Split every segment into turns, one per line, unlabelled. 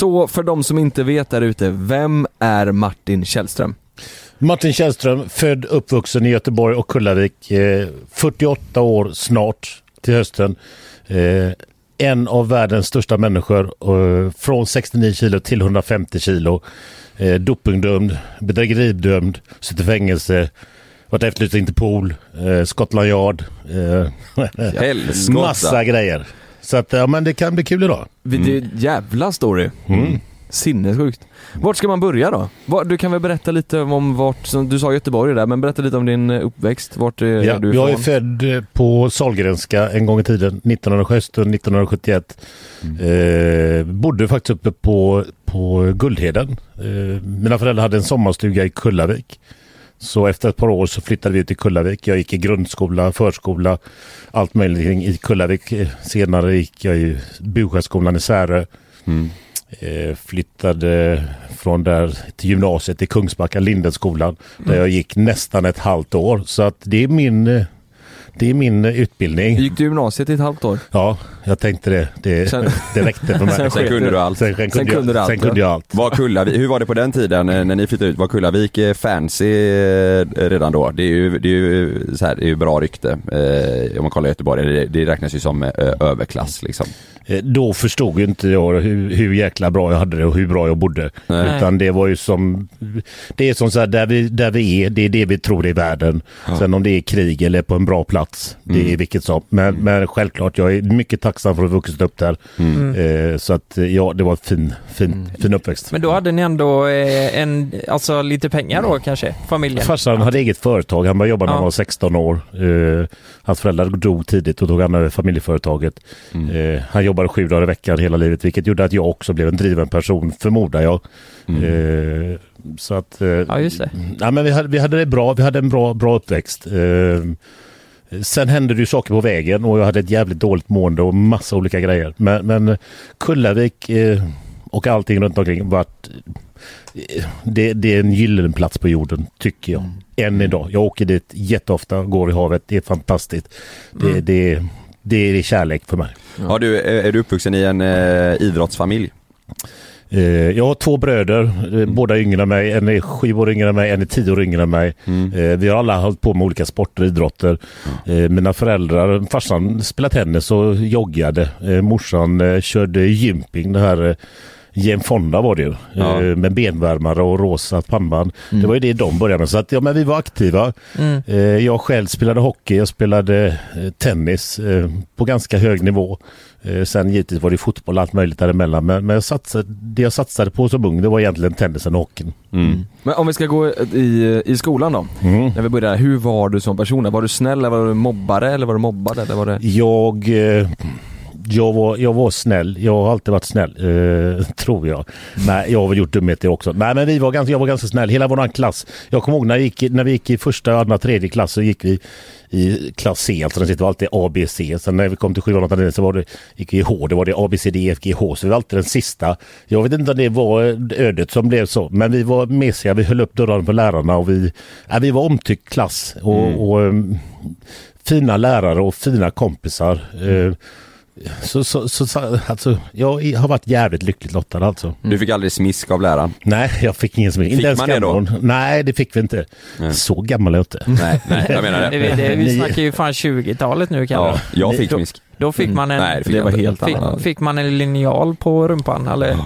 Så för de som inte vet där ute, vem är Martin Källström?
Martin Källström, född uppvuxen i Göteborg och Kullavik. Eh, 48 år snart till hösten. Eh, en av världens största människor. Eh, från 69 kilo till 150 kilo. Eh, dopingdömd, bedrägeridömd, sitter i fängelse. Varit efterlyst Interpol, eh, Scotland Yard. Eh, massa grejer. Så att, ja, men det kan bli kul idag.
Det är en jävla story.
Mm.
Sinnessjukt. Vart ska man börja då? Du kan väl berätta lite om vart, du sa Göteborg där, men berätta lite om din eh, uppväxt. Vart är
Ja,
du
jag är
ifrån?
född eh, på Sahlgrenska en gång i tiden, 1900 hösten 1971. Eh, bodde faktiskt uppe på, på Guldheden. Eh, mina föräldrar hade en sommarstuga i Kullavik. Så efter ett par år så flyttade vi ut till Kullavik. Jag gick i grundskola, förskola, allt möjligt i Kullavik. Senare gick jag i Buskärsskolan i Särö. Eh, flyttade från där till gymnasiet i Kungsbacka, Lindenskolan, där jag gick nästan ett halvt år. Så att det är min, eh, det är min eh, utbildning.
Gick du gymnasiet i ett halvt år?
Ja, jag tänkte det. Det,
Sen-
det räckte för mig.
Sen
Sen kunde du allt.
Sen, sen, kunde, jag,
allt,
sen kunde jag allt.
Var Kullavik, hur var det på den tiden eh, när ni flyttade ut? Var Kullavik eh, fancy redan då? Det är ju, det är ju, så här, det är ju bra rykte eh, om man kollar Göteborg. Det, det räknas ju som eh, överklass liksom.
Eh, Då förstod ju inte jag hur, hur jäkla bra jag hade det och hur bra jag bodde.
Nej.
Utan det var ju som, det är som så här, där vi, där vi är, det är det vi tror är världen. Sen om det är krig eller på en bra plats, det är vilket som. Men, men självklart, jag är mycket tacksam för att ha vuxit upp där. Eh, så att eh, ja, det var en fin, fin, fin uppväxt.
Men då hade ni ändå eh, en, alltså lite pengar då kanske, familjen?
Farsan hade eget företag. Han började jobba när han
Ja.
var 16 år. Eh, hans föräldrar dog tidigt och tog han över familjeföretaget. Eh, han jobbade sju dagar i veckan hela livet vilket gjorde att jag också blev en driven person, förmodar jag. Eh, så att... Eh,
Ja, just det.
Ja, men vi, hade, vi hade det bra. Vi hade en bra, bra uppväxt. Sen hände det ju saker på vägen och jag hade ett jävligt dåligt mående och massa olika grejer. Men, men Kullavik eh, och allting runt omkring vart eh, det, det är en gyllene plats på jorden, tycker jag. Än idag. Jag åker dit jätteofta, går i havet. Det är fantastiskt. Det, det, det är kärlek för mig.
Har du, är är du uppvuxen i en eh, idrottsfamilj?
Eh, jag har två bröder, eh, båda yngre än mig. En är sju år yngre än mig, en är tio år yngre än mig. Eh, vi har alla hållit på med olika sporter och idrotter. Eh, mina föräldrar, farsan spelade tennis och joggade. Morsan körde gymping, det här Jane Fonda var det ju.
Ja.
Med benvärmare och rosa pannband. Det var ju det de började med. Så att, ja, men vi var aktiva.
Mm.
Jag själv spelade hockey, jag spelade tennis på ganska hög nivå. Eh, sen givetvis var det fotboll och allt möjligt däremellan. Men, men jag satsade, det jag satsade på som ung det var egentligen tennisen och hockeyn.
Men om vi ska gå i, i skolan då,
Mm.
när vi börjar, hur var du som person? Var du snäll eller var du mobbare eller var du mobbad eller var det?
Jag, eh, jag, var, jag var snäll. Jag har alltid varit snäll, eh, tror jag. Nej, jag har väl gjort dumheter också. Nej, men vi var ganska, jag var ganska snäll. Hela vår klass. Jag kommer ihåg när, gick, när vi gick i första, andra, tredje klass så gick vi i klass C, alltså den var alltid A, B, C. Sen när vi kom till 7, 8, 9 så var det, gick vi i H, det var det A, B, C, D, F, G, H. Så vi var alltid den sista. Jag vet inte om det var ödet som blev så, men vi var mesiga, vi höll upp dörrarna för lärarna och vi, ja, vi var omtyckt klass. Och, och ehm, fina lärare och fina kompisar. Eh, så, så, så, så alltså, jag har varit jävligt lyckligt lottad alltså.
Du fick aldrig smisk av läraren?
Nej, jag fick ingen som
Fick
inte ens
man det då?
Nej, det fick vi inte.
Nej.
Så gammal är jag inte.
Nej, nej jag menar
Det,
det.
det, vi
Ni-
snackar ju fan 20-talet nu Kalle.
Ja, jag fick
Då-
smisk.
Då fick man en,
Nej, det fick
Det var
inte.
helt
fick,
annat.
fick man en linjal på rumpan eller?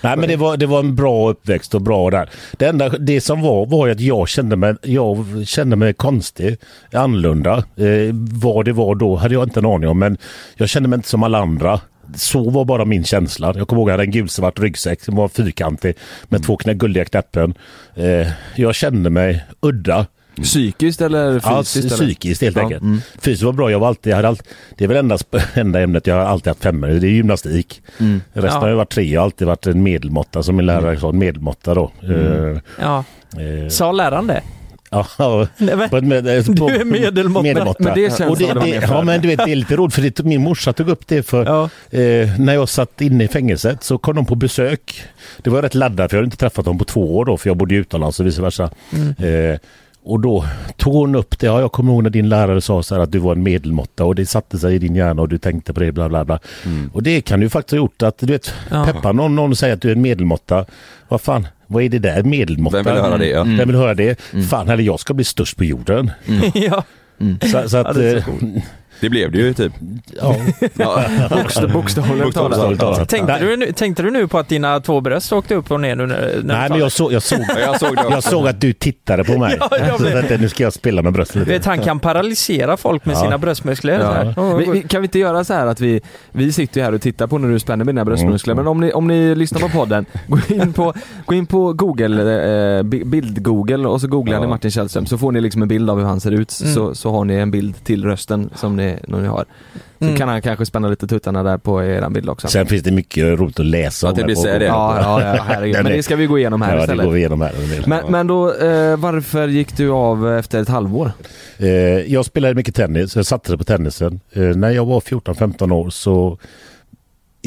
Nej, men det var, det var en bra uppväxt och bra där. Det enda det som var var ju att jag kände mig, jag kände mig konstig, annorlunda. Eh, vad det var då hade jag inte en aning om, men jag kände mig inte som alla andra. Så var bara min känsla. Jag kommer ihåg att jag hade en gulsvart ryggsäck som var fyrkantig med två knä, guldiga knäppen. Eh, jag kände mig udda.
Psykiskt eller
Ja,
fysiskt? eller?
psykiskt helt
Ja,
enkelt.
mm.
Fysiskt var bra. Jag var alltid, jag hade alltid, det är väl enda, enda ämnet jag har alltid haft femmor. Det är gymnastik.
Mm.
Resten
Ja.
har ju varit tre. Jag har alltid varit en medelmåtta som min lärare sa. En medelmåtta då.
Mm.
Ja,
eh,
sa läraren det?
ja, ja,
Nej, men-
med, på,
Du är medelmåtta.
medelmåtta.
Men det känns
och det,
som det
Ja men du vet det är lite roligt för det, min morsa tog upp det för
Ja.
eh, när jag satt inne i fängelset så kom de på besök. Det var rätt laddat för jag hade inte träffat dem på två år då för jag bodde utomlands och vice versa.
Mm.
Eh, Och då tog hon upp det. Ja, jag kommer ihåg när din lärare sa så här att du var en medelmåtta och det satte sig i din hjärna och du tänkte på det bla bla bla.
Mm.
Och det kan du faktiskt ha gjort att du vet,
Ja.
peppa någon, någon säger att du är en medelmåtta. Vad fan, vad är det där? Medelmåtta?
Vem vill höra det, ja.
Vem vill höra det? Fan, eller jag ska bli störst på jorden.
ja.
Så, så att,
det är så
Det blev det ju typ.
ja,
Ja.
Bokstav,
bokstavligt
talat.
Tänkte, du, nu- tänkte du nu på att dina två bröst åkte upp och ner nu när,
Nej, men jag, så, jag, såg,
Ja, Jag såg det
jag såg att du tittade på mig.
Ja, jag
så att, nu ska jag spela med bröstet lite.
vet, han kan paralysera folk med
Ja.
sina bröstmuskler.
Ja.
Så här. Oh,
Vi, vi, kan vi inte göra så här att vi, vi sitter ju här och tittar på när du spänner med dina bröstmuskler,
Mm.
men om ni, om ni lyssnar på podden, gå in på, gå in på google, eh, bi- bild-google och så googlar
Ja.
ni Martin Källström så får ni liksom en bild av hur han ser ut,
Mm.
så, så har ni en bild till rösten som ni, när ni har. Så
Mm.
kan han kanske spänna lite tuttarna där på eran bild också.
Sen finns det mycket roligt att läsa
Ja,
om
det blir så det.
Ja, ja, ja herregud. Men det ska vi gå igenom här
Ja, det
istället.
går vi igenom här.
Men, men då, eh, varför gick du av efter ett halvår?
Eh, jag spelade mycket tennis, jag satsade på tennisen. Eh, när jag var 14-15 år så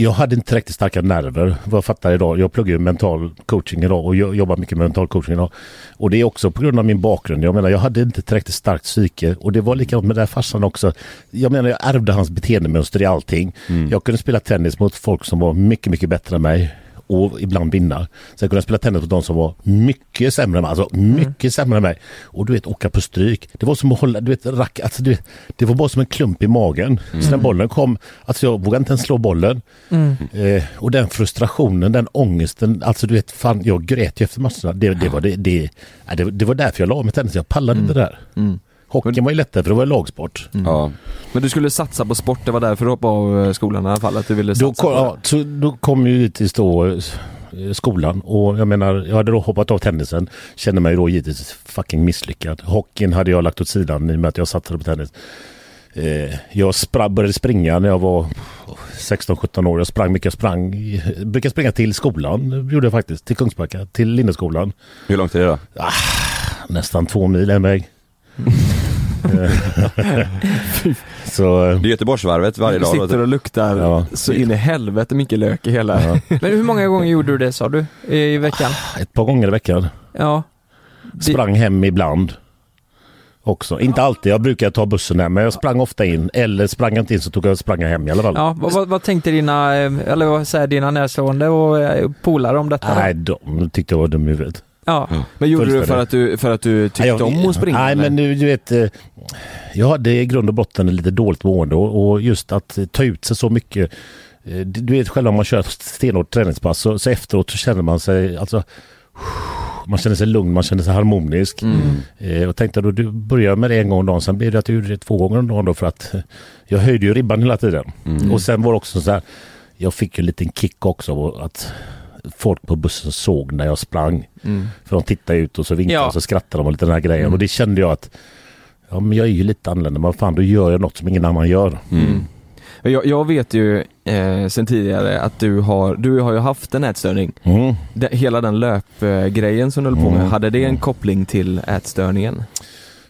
jag hade inte tillräckligt starka nerver vad jag fattar idag. Jag pluggar ju mental coaching idag och jag jobbar mycket med mental coaching idag. Och det är också på grund av min bakgrund. Jag menar jag hade inte tillräckligt starkt psyke och det var likadant med den här farsan också. Jag menar jag ärvde hans beteendemönster i allting. Jag kunde spela tennis mot folk som var mycket, mycket bättre än mig och ibland vinna. Sen kunde jag spela tennis mot de som var mycket sämre än mig. Alltså mycket sämre än mig. Och du vet åka på stryk. Det var som att hålla, du vet, rack, alltså, du vet, det var bara som en klump i magen. Så när bollen kom, alltså jag vågade inte ens slå bollen.
Mm.
Eh, och den frustrationen, den ångesten, alltså du vet, fan jag grät ju efter matcherna. Det, det, var, det, det, det, det var därför jag la med tennis, jag pallade inte det där.
Mm.
Hockeyn var ju lättare för det var lagsport.
Ja.
Men du skulle satsa på sport, det var därför du hoppade av eh, skolan i alla fall? Att du ville satsa
Då kom,
på det.
ja, så då kom ju givetvis då eh, skolan och jag menar, jag hade då hoppat av tennisen. Kände mig då givetvis fucking misslyckad. Hockeyn hade jag lagt åt sidan i och med att jag satsade på tennis. Eh, jag spra, började springa när jag var 16-17 år. Jag sprang mycket. Jag sprang, jag brukade springa till skolan, gjorde jag faktiskt. Till Kungsbacka, till Linneskolan.
Hur långt är det då?
Nästan två mil en väg. Så eh,
Det är Göteborgsvarvet varje
Du
dag. då,
sitter och luktar
Ja.
så in i helvete mycket lök i hela...
ja,
Men hur många gånger gjorde du det sa du? I, veckan?
ett par gånger i veckan.
Ja.
Sprang hem ibland. Också. Inte alltid, jag brukar ta bussen hem men jag sprang ofta in. Eller sprang jag inte in så tog jag sprang hem i alla fall.
Ja, vad, vad, tänkte dina, eh, eller vad säger dina närstående och eh, polare om detta?
Nej, de tyckte jag var dum i huvudet.
Ja.
Men gjorde du
Fullständigt.
för att du, för att du tyckte
Nej, jag-
om att springa?
Nej,
eller?
men du, du vet. eh, Jag hade i grund och botten lite dåligt mående och, och just att ta ut sig så mycket. eh, Du vet själv om man kör ett stenhårt träningspass så, så efteråt så känner man sig alltså man känner sig lugn, man känner sig harmonisk.
Mm.
Eh, och tänkte då du börjar med det en gång om dagen, sen blir det att du gjorde det två gånger om dagen då för att eh, jag höjde ju ribban hela tiden.
Mm.
Och sen var det också så här, jag fick ju en liten kick också att folk på bussen såg när jag sprang.
Mm.
För de tittade ut och så vinkade
Ja.
och så skrattade de och lite den här grejen.
Mm.
Och det kände jag att ja, men jag är ju lite annorlunda, men fan då gör jag något som ingen annan gör.
Mm.
Jag, jag vet ju eh, sen tidigare att du har, du har ju haft en ätstörning.
Mm.
Det, hela den löpgrejen som du höll på med,
Mm.
hade det en koppling till ätstörningen?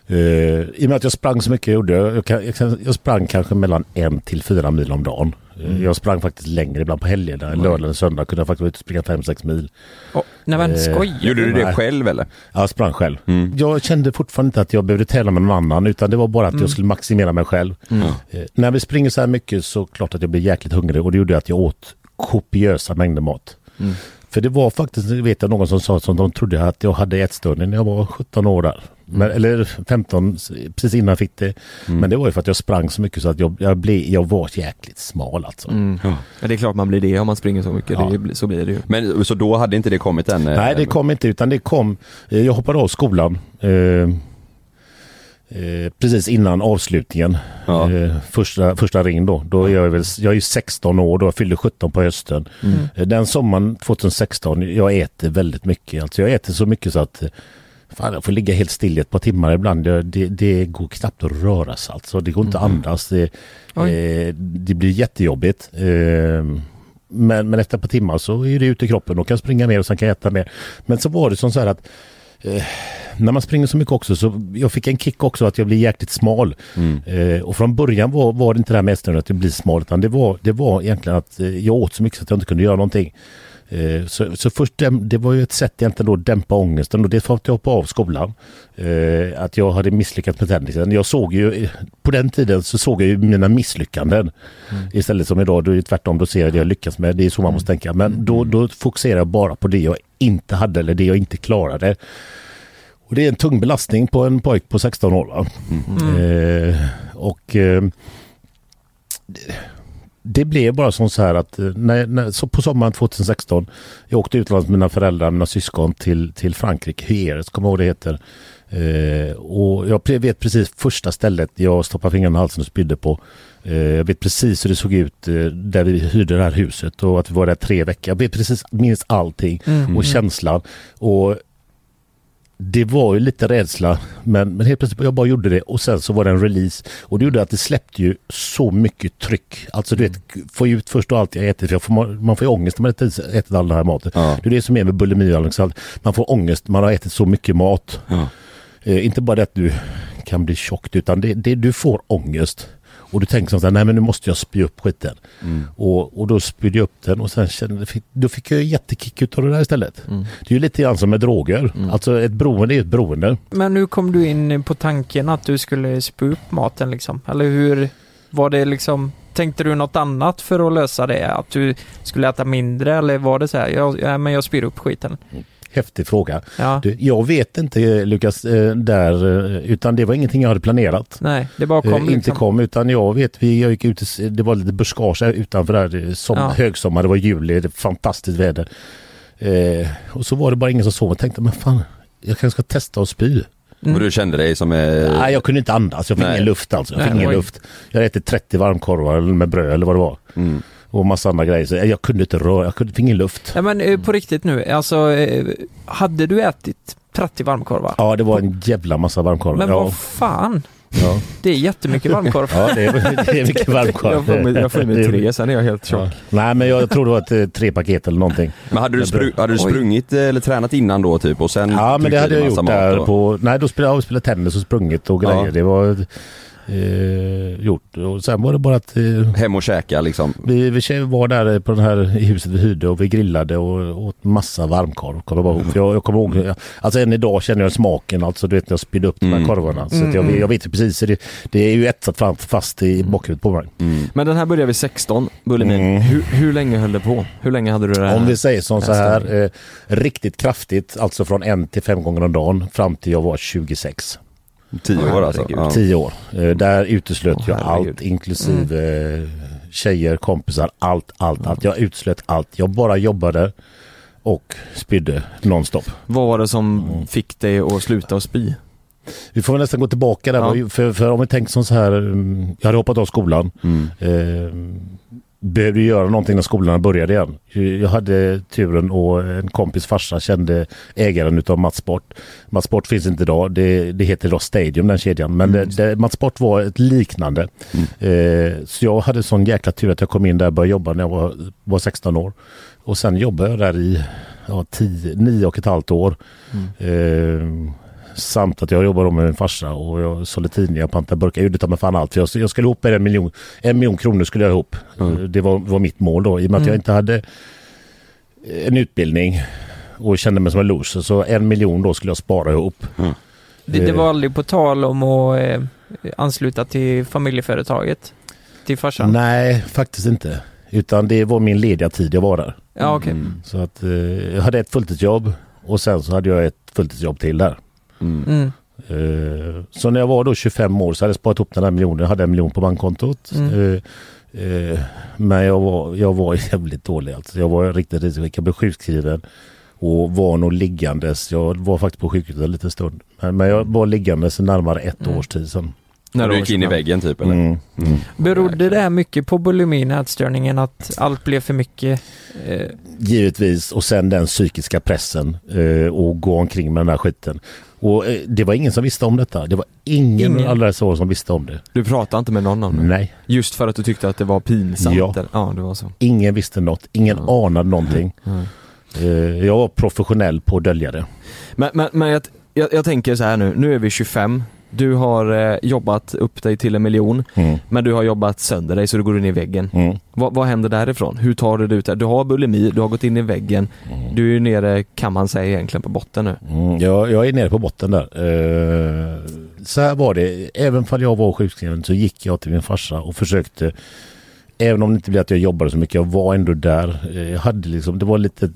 Eh, I och med att jag sprang så mycket jag gjorde jag, jag, jag sprang kanske mellan en till fyra mil om dagen. Eh,
Mm.
Jag sprang faktiskt längre ibland på helgerna.
Mm.
Lördag eller söndag kunde jag faktiskt vara ute och springa fem sex mil.
Oh, nej men
Eh,
skojar
Gjorde du det
Nej.
själv eller?
Jag sprang själv.
Mm.
Jag kände fortfarande inte att jag behövde tävla med någon annan utan det var bara att
Mm.
jag skulle maximera mig själv.
Mm.
Eh, när vi springer så här mycket så klart att jag blir jäkligt hungrig och det gjorde att jag åt kopiösa mängder mat.
Mm.
För det var faktiskt, vet jag någon som sa som de trodde att jag hade ätstörning när jag var 17 år där. Men, eller 15, precis innan jag fick det.
Mm.
Men det var ju för att jag sprang så mycket så att jag, jag, blev, jag var jäkligt smal alltså.
Mm.
Ja.
Ja, det är klart man blir det om man springer så mycket,
Ja.
det, så blir det ju.
Men så då hade inte det kommit än? eh,
Nej, det kom inte utan det kom, eh, jag hoppade av skolan eh, eh, precis innan avslutningen.
Ja.
Eh, första, första ring då. då är jag, väl, jag är ju 16 år då, jag fyllde 17 på hösten.
Mm.
Eh, Den sommaren 2016, jag äter väldigt mycket. Alltså jag äter så mycket så att eh, fan, jag får ligga helt still i ett par timmar ibland. Det, det, det går knappt att röra sig alltså. Det går inte att andas. Det, eh, det blir jättejobbigt. Eh, men, men efter ett par timmar så är det ute i kroppen och kan springa mer och sen kan jag äta mer. Men så var det som så här att eh, när man springer så mycket också så jag fick en kick också att jag blir jäkligt smal.
Mm.
Eh, och från början var, var det inte det här med att jag blir smal utan det var, det var egentligen att eh, jag åt så mycket så att jag inte kunde göra någonting. Eh, Så, så först, det var ju ett sätt egentligen då att dämpa ångesten och det var att jag hoppade av skolan. Eh, Att jag hade misslyckats med tennisen. Jag såg ju, på den tiden så såg jag ju mina misslyckanden. Istället som idag, då är det tvärtom, då ser jag det jag lyckas med. Det är så man måste tänka. Men då, då fokuserar jag bara på det jag inte hade eller det jag inte klarade. Och det är en tung belastning på en pojk på 16 år. Va? Eh, och eh, det- blev bara som så här att eh, när, när, så på sommaren 2016 jag åkte utomlands med mina föräldrar, mina syskon till, till Frankrike, Hyères, kommer jag ihåg det heter. Eh, och jag vet precis första stället jag stoppade fingrarna i halsen och spydde på. Eh, jag vet precis hur det såg ut eh, där vi hyrde det här huset och att vi var där tre veckor. Jag vet precis, minns allting
Mm.
och känslan. Och det var ju lite rädsla men, men helt plötsligt jag bara gjorde det och sen så var det en release och det gjorde att det släppte ju så mycket tryck. Alltså du vet, få ut först och allt jag ätit. Jag får, man får ju ångest när man ätit, ätit all den här maten.
Ja.
Det är det som är med bulimi Alexander. Man får ångest, man har ätit så mycket mat.
Ja.
Eh, inte bara det att du kan bli tjock utan det, det, du får ångest. Och du tänker så här, nej men nu måste jag spy upp skiten.
Mm.
Och, och då spydde jag upp den och sen kände, fick, då fick jag en jättekick ut av det där istället.
Mm.
Det är ju lite grann som med droger. Alltså ett beroende är ett beroende.
Men nu kom du in på tanken att du skulle spy upp maten liksom? Eller hur var det liksom? Tänkte du något annat för att lösa det? Att du skulle äta mindre eller var det så här, ja, ja men jag spyr upp skiten?
Häftig fråga.
Ja.
Du, jag vet inte eh, Lukas, eh, där, eh, utan det var ingenting jag hade planerat.
Nej, det bara
Eh,
kom
inte
liksom.
kom utan jag vet, vi, jag gick ut, det var lite buskage utanför där, eh, som,
Ja.
högsommar, det var juli, det var fantastiskt väder. Eh, och så var det bara ingen som sov. Jag tänkte, men fan, jag kanske ska testa att spy.
Mm.
Och du kände dig som... Eh,
Nej, jag kunde inte andas, jag fick
Nej.
ingen luft alltså. Jag fick
Nej,
ingen
oj.
luft. Jag hade ätit 30 varmkorvar med bröd eller vad det var.
mm.
Och massa andra grejer. Så jag kunde inte röra, jag kunde, fick ingen luft.
Ja men eh, på riktigt nu, alltså eh, hade du ätit 30 varmkorvar?
Ja, det var en jävla massa varmkorvar.
Men
ja,
vad fan,
ja.
det är jättemycket varmkorv.
ja, det är, det är mycket varmkorv.
Jag får mig, jag får mig tre, sen är jag helt tjock.
Ja. Nej, men jag tror det var ett, eh, tre paket eller någonting.
Men hade du, spru- hade du
Oj.
sprungit eh, eller tränat innan då typ och sen
Ja, men det hade
i
jag
massa
gjort där
och-
på... Nej, då spelade jag spelade tennis och sprungit och grejer.
Ja.
Det var eh, gjort. Och sen var det bara att eh,
Hem och käka liksom.
vi, vi var där på den här i huset vi hyrde och vi grillade och åt massa varmkorv. Kommer jag, ihåg. För jag, jag kommer ihåg, alltså än idag känner jag smaken, alltså du vet när jag spydde upp de här
Mm.
korvarna. Så
Mm,
att jag,
mm.
jag vet ju precis, det, det är ju etsat fram, fast i bakhuvudet på mig.
Mm.
Men den här började vid 16, bulimin.
Mm.
Hur, hur länge höll det på? Hur länge hade du det här?
Om vi säger som så här, eh, riktigt kraftigt, alltså från en till fem gånger om dagen fram till jag var 26.
Tio år alltså. Ja.
Tio år. Eh, där uteslöt
Åh,
jag allt inklusive eh, tjejer, kompisar, allt, allt, allt. Jag uteslöt allt. Jag bara jobbade och spydde nonstop.
Vad var det som
Mm.
fick dig att sluta och spy?
Vi får väl nästan gå tillbaka där.
Ja.
För, för om vi tänker som så här, mm, jag hade hoppat av skolan.
Mm.
Eh, behövde göra någonting när skolan började igen. Jag hade turen och en kompis farsa kände ägaren utav Mats Sport. Mats Sport finns inte idag, det, det heter idag Stadium den kedjan. Men
Mm.
det, det, Mats Sport var ett liknande. Eh, så jag hade sån jäkla tur att jag kom in där och började jobba när jag var, var 16 år. Och sen jobbade jag där i ja, 10, 9 och ett halvt år.
Mm.
Eh, samt att jag jobbade då med min farsa och jag sålde tidningar, pantade burkar. Jag gjorde ta mig fan allt. För jag, jag skulle ihop med en miljon, en miljon kronor skulle jag ihop.
Mm.
Det var, var mitt mål då. I och med att
Mm.
jag inte hade en utbildning och kände mig som en loser. Så en miljon då skulle jag spara ihop.
Det, det var aldrig på tal om att eh, ansluta till familjeföretaget? Till farsan?
Nej, faktiskt inte. Utan det var min lediga tid jag var där.
Ja okej.
Mm.
Så att eh, jag hade ett fulltidsjobb och sen så hade jag ett fulltidsjobb till där.
Mm.
Eh, så när jag var då 25 år så hade jag sparat ihop den här miljonen. Jag hade en miljon på bankkontot.
Mm.
Eh, eh, men jag var, jag var jävligt dålig alltså. Jag var riktigt risig. Jag blev sjukskriven och var nog liggandes. Jag var faktiskt på sjukhuset en liten stund. Men, men jag var liggandes i närmare ett
Mm.
års tid sedan.
När
du gick in i
25.
väggen typ eller?
Mm. Mm.
Berodde det här mycket på bulimin, ätstörningen, att allt blev för mycket? Eh,
Givetvis och sen den psykiska pressen eh, och gå omkring med den här skiten. Och eh, det var ingen som visste om detta. Det var ingen,
Ingen.
alla dessa år som visste om det.
Du pratade inte med någon om det?
Nej,
Just för att du tyckte att det var pinsamt?
Ja.
eller? ja det var så.
ingen visste något. Ingen
Ja.
anade någonting.
Mm.
Eh, jag var professionell på att dölja det.
Men, men, men jag, jag, jag tänker så här nu, nu är vi 25 Du har eh, jobbat upp dig till en miljon,
Mm.
men du har jobbat sönder dig så du går in i väggen.
Mm.
Vad, vad händer därifrån? Hur tar du dig ut? Du har bulimi, du har gått in i väggen, du är ju nere kan man säga egentligen på botten nu.
Mm, jag, jag är nere på botten där. Eh, så här var det. Även om jag var sjukskriven så gick jag till min farsa och försökte. Även om det inte blev att jag jobbade så mycket. Jag var ändå där. Eh, Jag hade liksom, det var lite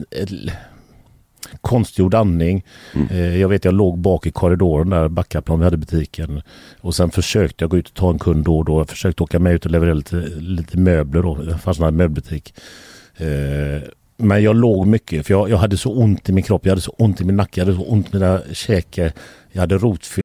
konstgjord andning. Eh, jag vet jag låg bak i korridoren där, Backaplan, vi hade butiken. Och sen försökte jag gå ut och ta en kund då och då. Jag försökte åka med ut och leverera lite, lite möbler då. Farsan hade möbelbutik. Eh, men jag låg mycket för jag, jag hade så ont i min kropp. Jag hade så ont i min nacke. Jag hade så ont i mina käke. Jag hade rotfylla.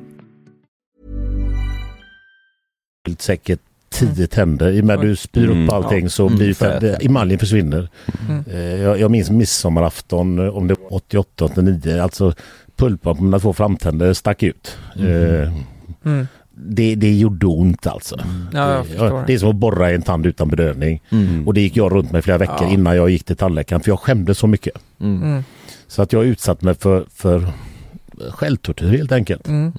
säkert tio tänder. I och med att du spyr
Mm,
upp allting så
Mm,
blir
fett.
det, emaljen försvinner.
Mm.
Eh, Jag, jag minns midsommarafton eh, om det var 88, 89. Alltså pulpan på mina två framtänder stack ut. Eh,
Mm.
Det, det gjorde ont alltså.
Ja,
det, det är som att borra i en tand utan bedövning.
Mm.
Och det gick jag runt med flera veckor
Ja.
innan jag gick till tandläkaren för jag skämdes så mycket.
Mm.
Mm.
Så att jag utsatt mig för, för självtortyr helt enkelt.
Mm.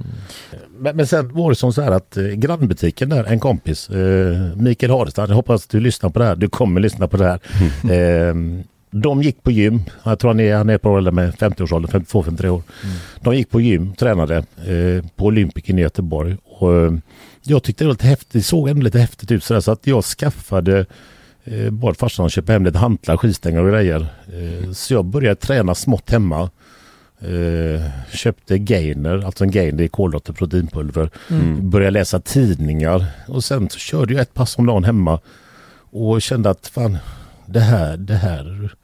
Men, men sen var det som så här att eh, grannbutiken där, en kompis, eh, Mikael Harestad, jag hoppas att du lyssnar på det här, du kommer lyssna på det här. Eh, de gick på gym, jag tror han är, han är på ålder med 50-årsåldern, 52-53 år. De gick på gym, tränade eh, på Olympiken i Göteborg. Och, eh, jag tyckte det var lite häftigt, det såg ändå lite häftigt ut sådär, så att jag skaffade eh, bad farsan att köpa hem lite hantlar, skivstänger och grejer. Eh, så jag började träna smått hemma. Eh, köpte gainer, alltså en gainer i kolhydrater proteinpulver.
Mm.
Började läsa tidningar och sen så körde jag ett pass om dagen hemma. Och kände att fan, det här, det här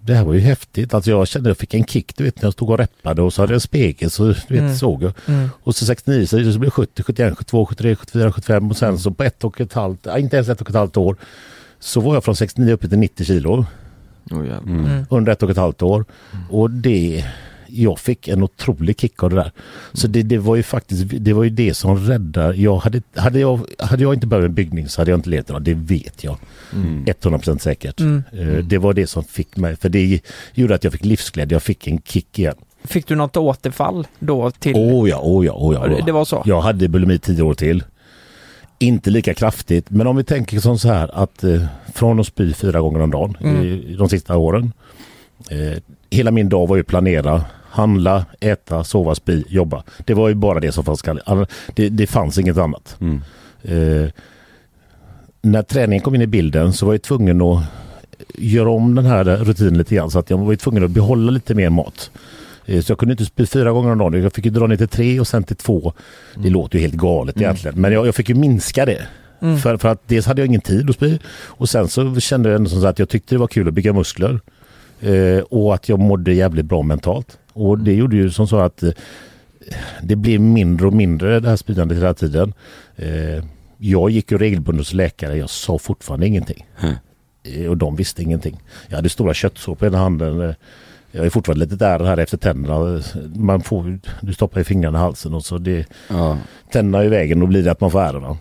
det här var ju häftigt. Alltså jag kände att jag fick en kick du vet när jag stod och reppade och så hade jag en spegel så du vet
Mm.
såg jag.
Mm.
Och så 69 så så blev det 70, 71, 72, 73, 74, 75 och sen så på ett och ett halvt, inte ens ett och ett halvt år så var jag från 69 uppe till 90 kilo
Oh, jävlar.
Mm.
Mm.
under ett och ett halvt år. Och det, jag fick en otrolig kick av det där. Så det, det var ju faktiskt, det var ju det som räddade. Jag hade, hade, jag, hade jag inte börjat med byggning så hade jag inte levt idag, det vet jag.
Mm.
100% säkert.
Mm.
Eh, Det var det som fick mig, för det gjorde att jag fick livsglädje, jag fick en kick igen.
Fick du något återfall då till...
Oh ja, oh ja, oh ja. Oh ja.
det var så?
Jag hade bulimi tio år till. Inte lika kraftigt, men om vi tänker som så här att eh, från att spy fyra gånger om dagen
Mm.
i, de sista åren. Eh, hela min dag var ju planera, handla, äta, sova, spy, jobba. Det var ju bara det som fanns. All- Det, det fanns inget annat.
Mm.
Eh, när träningen kom in i bilden så var jag tvungen att göra om den här rutinen lite grann så att jag var tvungen att behålla lite mer mat. Eh, Så jag kunde inte spy fyra gånger om dagen. Jag fick ju dra ner till tre och sen till två. Det låter ju helt galet egentligen. Men jag, jag fick ju minska det.
Mm.
För, för att dels hade jag ingen tid att spy och sen så kände jag ändå som så att jag tyckte det var kul att bygga muskler. Eh, och att jag mådde jävligt bra mentalt. Och det gjorde ju som så att eh, det blev mindre och mindre det här spyandet hela tiden. Eh, jag gick ju regelbundet hos läkare. Jag sa fortfarande ingenting.
Mm.
Och de visste ingenting. Jag hade stora köttsår på ena handen. Jag är fortfarande lite där här efter tänderna. Man får, du stoppar i fingrarna i halsen och så det,
Ja.
tänderna i vägen och blir det att man får ärr.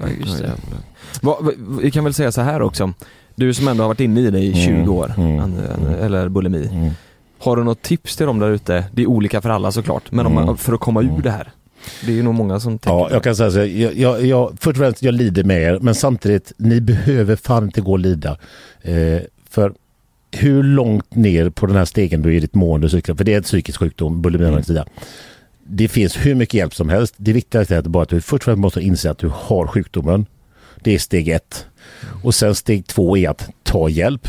Ja, just det.
jävlar. Va- va- vi kan väl säga så här också. Du som ändå har varit inne i det i 20
Mm,
år,
mm,
an- eller bulimi.
Mm.
Har du något tips till dem där ute? Det är olika för alla såklart, men om
Mm.
man, för att komma ur
Mm.
det här. Det är ju nog många som tänker
Ja, jag kan säga så jag, jag, jag, först och främst jag lider med er men samtidigt ni behöver fan inte gå och lida. Eh, för hur långt ner på den här stegen du är i ditt mående cyklar, för det är en psykisk sjukdom, bulimi
Mm.
anorexia. Det finns hur mycket hjälp som helst. Det viktigaste är att bara att du först och främst måste inse att du har sjukdomen. Det är steg ett. Och sen steg två är att ta hjälp.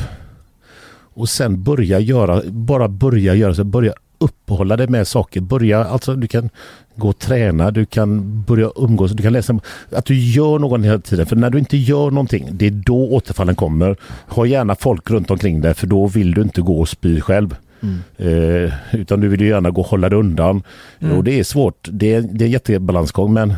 Och sen börja göra, bara börja göra så, börja uppehålla dig med saker. Börja, alltså du kan gå och träna, du kan börja umgås, du kan läsa. Att du gör något hela tiden. För när du inte gör någonting, det är då återfallen kommer. Ha gärna folk runt omkring dig för då vill du inte gå och spy själv. Eh, utan du vill ju gärna gå och hålla dig undan.
Mm.
Och det är svårt. Det är, det är en jättebalansgång men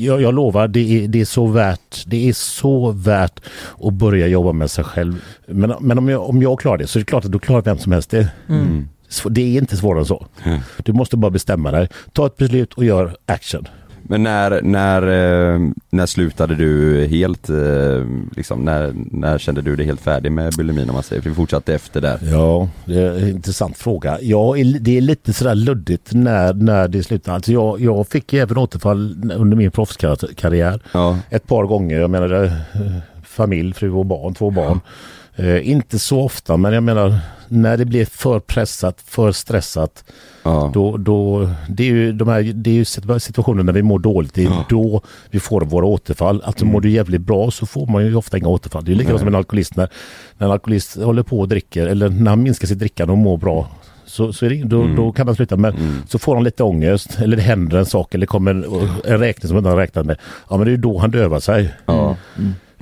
jag, jag lovar, det är, det är så värt det är så värt att börja jobba med sig själv. Men, men om, jag, om jag klarar det så är det klart att då klarar vem som helst det.
Mm.
Så Det är inte svårare än så.
Mm.
Du måste bara bestämma dig. Ta ett beslut och gör action.
Men när, när, eh, när slutade du helt, eh, liksom, när, när kände du dig helt färdig med bulimin om man säger? För vi fortsatte efter där.
Ja, det är en intressant fråga. Ja, det är lite sådär luddigt när, när det slutar. Alltså jag, jag fick även återfall under min proffskarriär.
Ja.
Ett par gånger. Jag menar eh, familj, fru och barn, två barn. Eh, inte så ofta men jag menar när det blir för pressat, för stressat.
Ja.
Då, då, det är ju de här, det är ju situa- situationer när vi mår dåligt. Det är
Ja.
då vi får våra återfall. Alltså
Mm.
mår du jävligt bra så får man ju ofta inga återfall. Det är likadant som en alkoholist. När, när en alkoholist håller på och dricker eller när han minskar sitt drickande och mår bra. Så, så det, då,
Mm.
då kan han sluta. Men
Mm.
så får han lite ångest eller det händer en sak eller kommer en, en räkning som han inte räknat med. Ja men det är ju då han dövar sig.
Ja.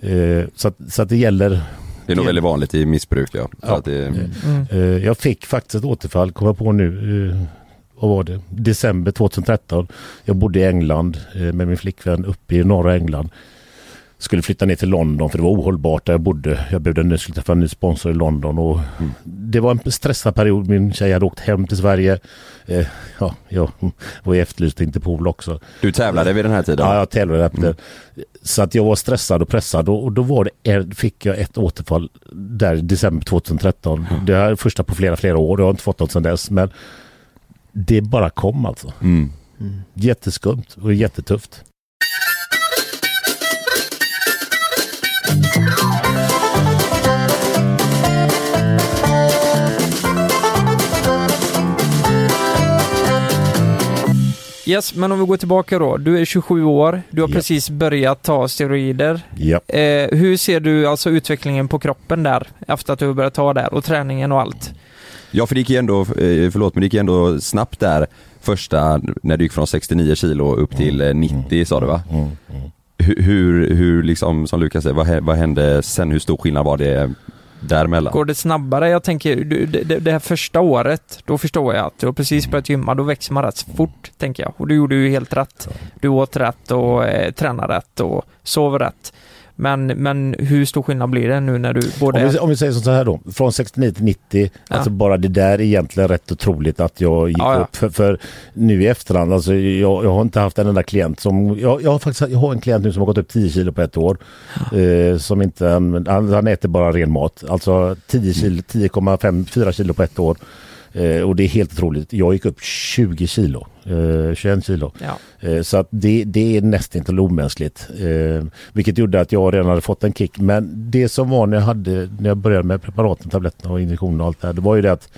Eh, så, att, så att det gäller
Det är nog väldigt vanligt i missbruk ja.
Ja.
Att det,
Mm.
Eh, Jag fick faktiskt ett återfall, kommer jag på nu. eh, Vad var det? December 2013. Jag bodde i England eh, med min flickvän uppe i norra England. Skulle flytta ner till London för det var ohållbart där jag bodde. Jag behövde en, skulle träffa en ny sponsor i London och
Mm.
det var en stressad period. Min tjej hade åkt hem till Sverige. Eh, Ja, jag var ju efterlyst i Interpol också.
du tävlade vid den här tiden?
Ja, jag tävlade där.
Mm.
Så att jag var stressad och pressad och, och då var det, fick jag ett återfall där i december 2013. Det är första på flera, flera år. Jag har inte fått något sedan dess. Men det bara kom alltså.
Mm.
Jätteskumt och jättetufft.
Yes, men om vi går tillbaka då. Du är 27 år, du har
Ja.
precis börjat ta steroider.
Ja.
Eh, hur ser du alltså utvecklingen på kroppen där, efter att du har börjat ta där och träningen och allt?
Ja för det gick ju ändå, eh, förlåt men det gick ju ändå snabbt där första, när du gick från 69 kilo upp till eh, 90 sa du va?
Mm, mm.
Hur, hur, liksom, som Lukas säger, vad, vad hände sen? Hur stor skillnad var det däremellan?
Går det snabbare? Jag tänker, det, det- det här första året, då förstår jag att du har precis börjat gymma, då växer man rätt fort, tänker jag. Och du gjorde ju helt rätt. Du åt rätt och eh, tränade rätt och sov rätt. Men, men hur stor skillnad blir det nu när du både...
Om, vi, om vi säger så här då, från 69 till 90,
Ja.
alltså bara det där är egentligen rätt otroligt att jag gick
Ja, ja.
upp. För, för nu i efterhand, alltså jag, jag har inte haft en enda klient som, jag, jag har faktiskt jag har en klient nu som har gått upp 10 kilo på ett år. Eh, som inte, han, han, äter bara ren mat, alltså 10 kilo, 10,5-4 kilo på ett år. Eh, och det är helt otroligt. Jag gick upp 20 kilo, eh, 21 kilo.
Ja.
Eh, Så att det, det är nästan inte omänskligt. Eh, vilket gjorde att jag redan hade fått en kick. Men det som var när jag, hade, när jag började med preparaten, tabletterna och injektioner och allt det här. Det var ju det att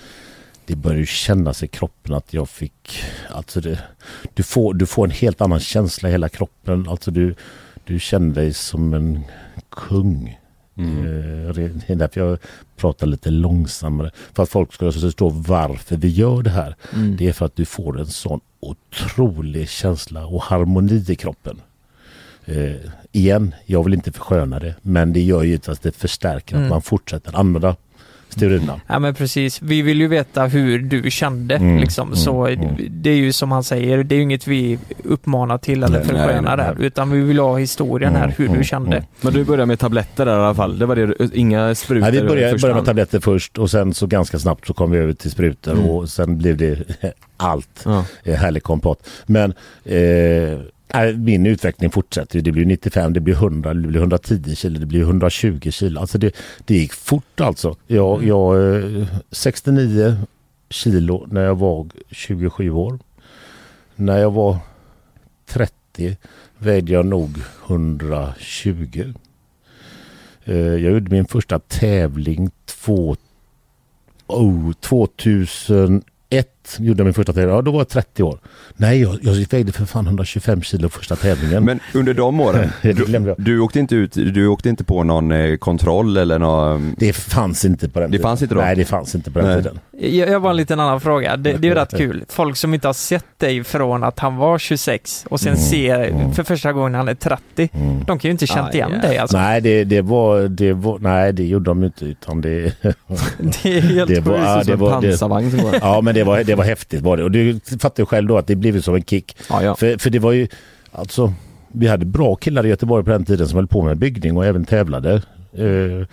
det började kännas i kroppen att jag fick... Alltså det, du, får, du får en helt annan känsla i hela kroppen. Alltså du, du känner dig som en kung.
Mm.
Eh, Det är därför jag pratar lite långsammare. För att folk ska förstå varför vi gör det här.
Mm.
Det är för att du får en sån otrolig känsla och harmoni i kroppen. Eh, igen, jag vill inte försköna det, men det gör ju att det förstärker
Mm.
att man fortsätter använda steroiderna.
Ja men precis, vi vill ju veta hur du kände
Mm,
liksom.
mm,
Så
mm.
det är ju som han säger, det är ju inget vi uppmanar till eller förskönar där. Utan vi vill ha historien här,
Mm,
hur du
mm,
kände.
mm.
Men du började med tabletter där i alla fall? Det var det, inga sprutor?
Nej, vi började, började med tabletter först och sen så ganska snabbt så kom vi över till sprutor
Mm.
och sen blev det allt.
Ja.
Eh, härlig kompott. Men eh, nej, min utveckling fortsätter. Det blir 95, det blir 100, det blir 110 kilo, det blir 120 kilo. Alltså det, det gick fort alltså. Jag,
Mm.
jag eh, 69 kilo när jag var 27 år. När jag var 30 vägde jag nog 120. Eh, jag gjorde min första tävling två, oh, 2001 gjorde jag min första tävling. Ja, då var jag 30 år. Nej, jag, jag vägde för fan 125 kilo första tävlingen.
Men under de åren,
det
du, du åkte inte ut, du åkte inte på någon eh, kontroll eller någon...
Det fanns inte på den
Det
tiden.
fanns inte då?
Nej, det fanns inte på den
Nej.
tiden.
Jag, jag har en liten annan fråga. Det, det är ju rätt kul. Folk som inte har sett dig från att han var 26 och sen
Mm.
ser
Mm.
för första gången han är 30.
Mm.
De kan ju inte känt
Aj,
igen
aj.
dig alltså.
Nej, det, det var, det var, nej, det gjorde de inte utan det,
Det är helt
det var, ja,
Som
det var, det,
pansarvagn som går.
ja men det var, det var häftigt var det. Och du fattar ju själv då att det blev som en kick.
Ja, ja.
För, för det var ju, alltså, vi hade bra killar i Göteborg på den tiden som höll på med byggning och även tävlade. Eh,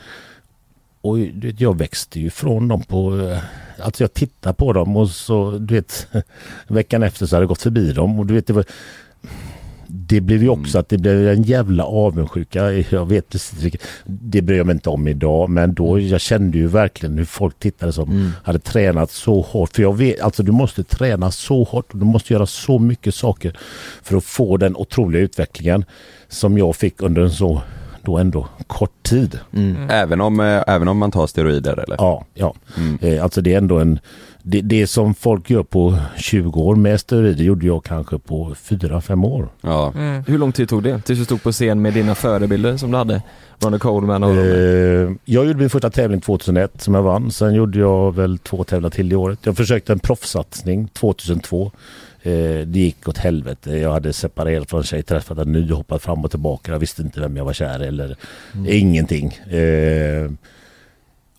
och du vet, jag växte ju från dem på, eh, alltså jag tittade på dem och så, du vet, veckan efter så hade jag gått förbi dem och du vet, det var, det blev ju också att det blev en jävla avundsjuka. Jag vet vilket, det bryr jag mig inte om idag men då jag kände ju verkligen hur folk tittade som
Mm.
hade tränat så hårt. För jag vet, alltså du måste träna så hårt och du måste göra så mycket saker för att få den otroliga utvecklingen som jag fick under en så då ändå kort tid.
Mm.
Även om, eh, även om man tar steroider eller?
Ja, ja.
Mm.
Eh, alltså det är ändå en det, det som folk gör på 20 år med steroider gjorde jag kanske på 4-5 år.
Ja.
Mm.
Hur lång tid tog det tills du stod på scen med dina förebilder som du hade? Ronnie Coleman och...
Eh, jag gjorde min första tävling 2001 som jag vann. Sen gjorde jag väl två tävlingar till i året. Jag försökte en proffssatsning 2002. Eh, det gick åt helvete. Jag hade separerat från en tjej, träffat en ny, hoppat fram och tillbaka. Jag visste inte vem jag var kär i eller ingenting. Eh,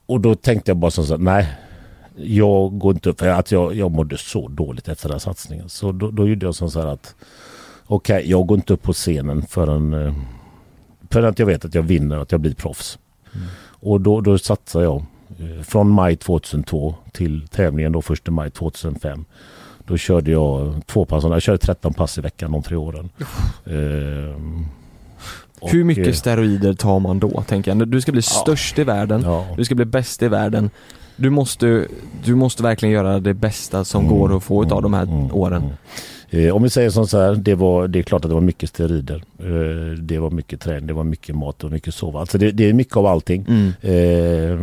och då tänkte jag bara så här, nej. Jag går inte upp, för att jag, jag mådde så dåligt efter den här satsningen. Så då, då gjorde jag så här att okej, jag går inte upp på scenen förrän eh, för att jag vet att jag vinner att jag blir proffs. Och då, då satsar jag eh, från maj 2002 till tävlingen då 1 maj 2005. Då körde jag två pass, jag körde 13 pass i veckan de tre åren. Ehm,
Hur
eh,
mycket steroider tar man då, tänker jag? Du ska bli störst i världen,
Ja.
du ska bli bäst i världen. Du måste, du måste verkligen göra det bästa som
Mm,
går att få utav de här
mm,
åren.
mm. Eh, om vi säger som så här, det, var, det är klart att det var mycket steroider. Eh, det var mycket träning, det var mycket mat och mycket sova. Alltså det, det är mycket av allting.
Mm.
Eh,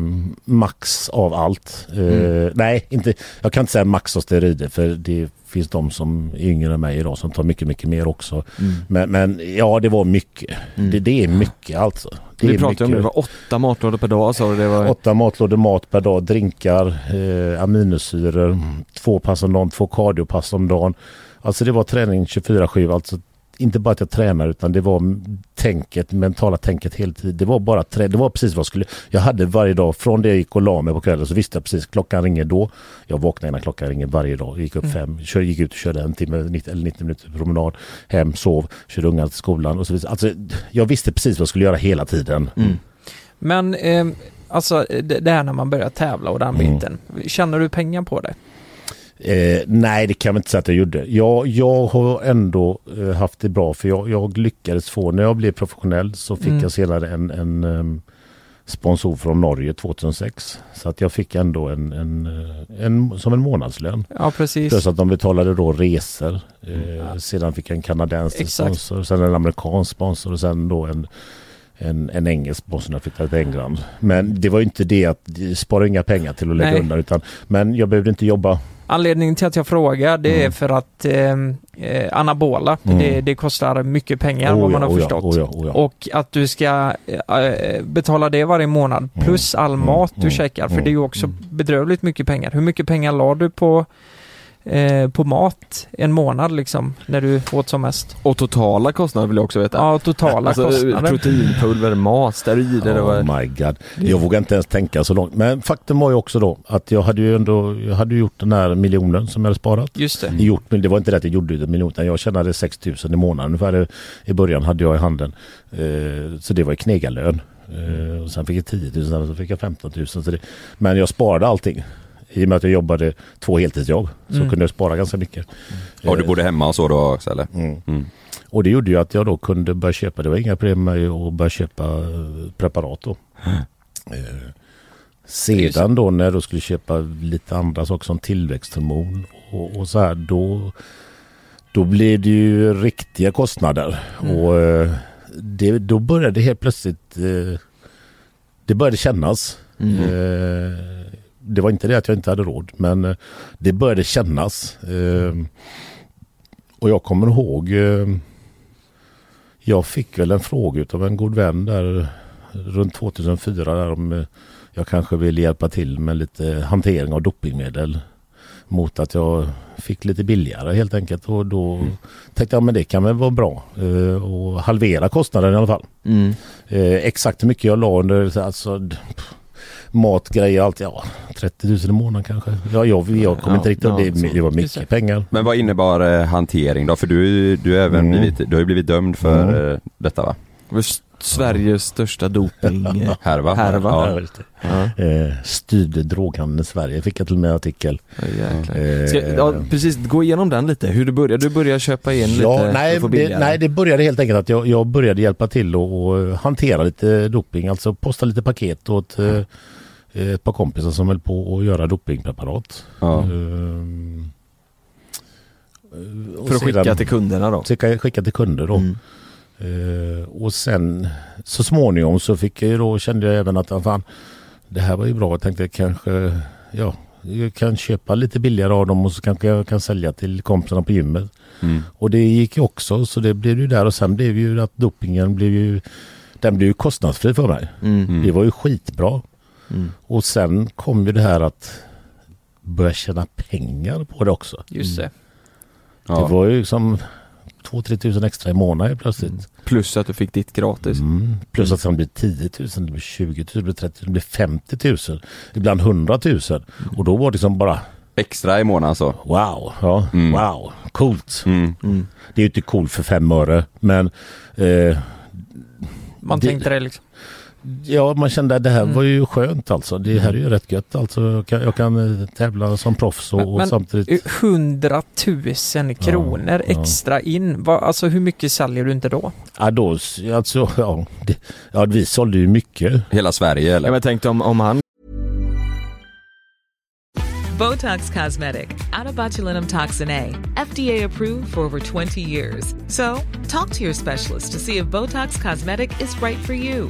max av allt. Eh,
Mm.
Nej, inte, jag kan inte säga max av steroider för det finns de som är yngre än mig idag som tar mycket, mycket mer också.
Mm.
Men, men ja, det var mycket.
Mm.
Det, det är mycket alltså. Det
Vi pratade om det, det var åtta matlådor per dag sa du, det var...
Åtta matlådor mat per dag, drinkar, eh, aminosyror, två pass om dagen, två kardiopass om dagen. Alltså det var träning 24-7. Alltså inte bara att jag tränar utan det var tänket, mentala tänket hela tiden. Det var bara trä- det var precis vad jag skulle. Jag hade varje dag, från det jag gick och la mig på kvällen så visste jag precis klockan ringer då. Jag vaknade innan klockan ringer varje dag. Gick upp fem, kör, gick ut och körde en timme 90, eller 90 minuter promenad. Hem, sov, körde ungarna till skolan och så vidare. Alltså jag visste precis vad jag skulle göra hela tiden.
Mm.
Men eh, alltså det, det här när man börjar tävla och den
Mm.
biten. Känner du pengar på det?
Eh, nej, det kan man inte säga att jag gjorde. Jag, jag har ändå eh, haft det bra för jag, jag lyckades få, när jag blev professionell så fick
Mm.
jag senare en, en ehm, sponsor från Norge 2006. Så att jag fick ändå en, en, eh, en som en månadslön.
Ja, precis.
Plus att de betalade då resor. Eh, sedan fick jag en kanadensisk
Exakt.
sponsor, sen en amerikansk sponsor och sen då en en, en engelsk när jag flyttade till England. Men det var ju inte det att spara inga pengar till att lägga
Nej.
undan utan men jag behövde inte jobba
Anledningen till att jag frågar det är
Mm.
för att eh, eh, anabola,
Mm.
det, det kostar mycket pengar
Oh
vad man har
oh
förstått.
oh oh.
Och att du ska eh, betala det varje månad plus all
Mm.
mat du
Mm.
käkar för
Mm.
det är ju också bedrövligt mycket pengar. Hur mycket pengar la du på, eh, på mat en månad liksom när du åt som mest?
Och totala kostnader vill jag också veta.
Ja, totala
alltså,
kostnader.
proteinpulver, mat, steroider.
Oh my god. Jag vågar inte ens tänka så långt. Men faktum var ju också då att jag hade ju ändå jag hade gjort den här miljonen som jag hade sparat.
Just det.
Gjort, men det var inte det att jag gjorde en miljon utan jag tjänade 6 000 i månaden ungefär. I början hade jag i handen. Eh, så det var ju knegarlön. Eh, och sen fick jag 10 000 sen så fick jag 15 000. Så det, men jag sparade allting. I och med att jag jobbade två heltidsjobb så
Mm.
kunde jag spara ganska mycket.
Och du bodde hemma och så då också eller?
Mm.
Mm.
Och det gjorde ju att jag då kunde börja köpa, det var inga problem med att börja köpa eh, preparat då. Eh, sedan då när jag då skulle köpa lite andra saker som tillväxthormon och, och så här då då blev det ju riktiga kostnader.
Mm.
Och eh, det, då började helt plötsligt det började kännas.
Mm.
Det var inte det att jag inte hade råd men eh, det började kännas. Eh, och jag kommer ihåg eh, jag fick väl en fråga av en god vän där runt 2004 där om eh, jag kanske ville hjälpa till med lite hantering av dopingmedel mot att jag fick lite billigare helt enkelt och då tänkte jag men det kan väl vara bra eh, och halvera kostnaden i alla fall.
Mm.
Eh, exakt hur mycket jag la under alltså, pff, mat, grejer, allt. Ja, 30 000 i månaden kanske. Ja, jag, jag kommer
Ja,
inte riktigt
ja,
det, det var
Just det.
mycket pengar.
Men vad innebar eh, hantering då? För du, du, även
Mm.
blivit, du har ju blivit dömd för eh, detta va?
Sveriges största doping
Härva?
Härva.
Ja.
Ja. Eh, styrde droghandeln i Sverige fick jag till och med en artikel. Eh,
Ska, ja, precis, gå igenom den lite, hur du började, du började köpa in lite
Ja,
för
nej, det, nej, det började helt enkelt att jag, jag började hjälpa till och, och hantera lite doping. Alltså posta lite paket åt eh, ett par kompisar som höll på att göra dopingpreparat.
Ja.
Ehm,
För att skicka
sedan-
till kunderna då?
Skicka, skicka till kunder då.
Mm.
Eh, och sen så småningom så fick jag ju då, kände jag även att fan, det här var ju bra. Jag tänkte kanske, ja, jag kan köpa lite billigare av dem och så kanske jag kan sälja till kompisarna på gymmet.
Mm.
Och det gick ju också så det blev ju där och sen blev ju att dopingen blev ju, den blev ju kostnadsfri för mig.
Mm.
Det var ju skitbra.
Mm.
Och sen kom ju det här att börja tjäna pengar på det också.
Just det.
Ja.
Det var ju som 2-3 tusen extra i månaden plötsligt.
Plus att du fick ditt gratis.
Mm. Plus att sen blir 10 000, det blir 20 000, det blir 30 000, det blir 50 000. Ibland 100 000. Och då var det som bara
Extra i månaden så?
wow, ja,
Mm.
wow, coolt.
Mm.
Mm.
Det är ju inte coolt för fem öre men eh,
Man
Det-
tänkte det liksom.
Ja man kände att det här
Mm.
var ju skönt alltså. Det här är ju rätt gött alltså. Jag kan, jag kan eh, tävla som proffs och,
Men-
och
men-
samtidigt
100 000 kronor
ja.
extra in. Va, alltså hur mycket säljer du inte då?
Ja, då, alltså, ja, det, ja, vi sålde ju mycket.
Hela Sverige
Ja,
eller?
men jag tänkte om, om han
Botox Cosmetic, botulinum toxin A, FDA approved for over 20 years. So, talk to your specialist to see if Botox Cosmetic is right for you.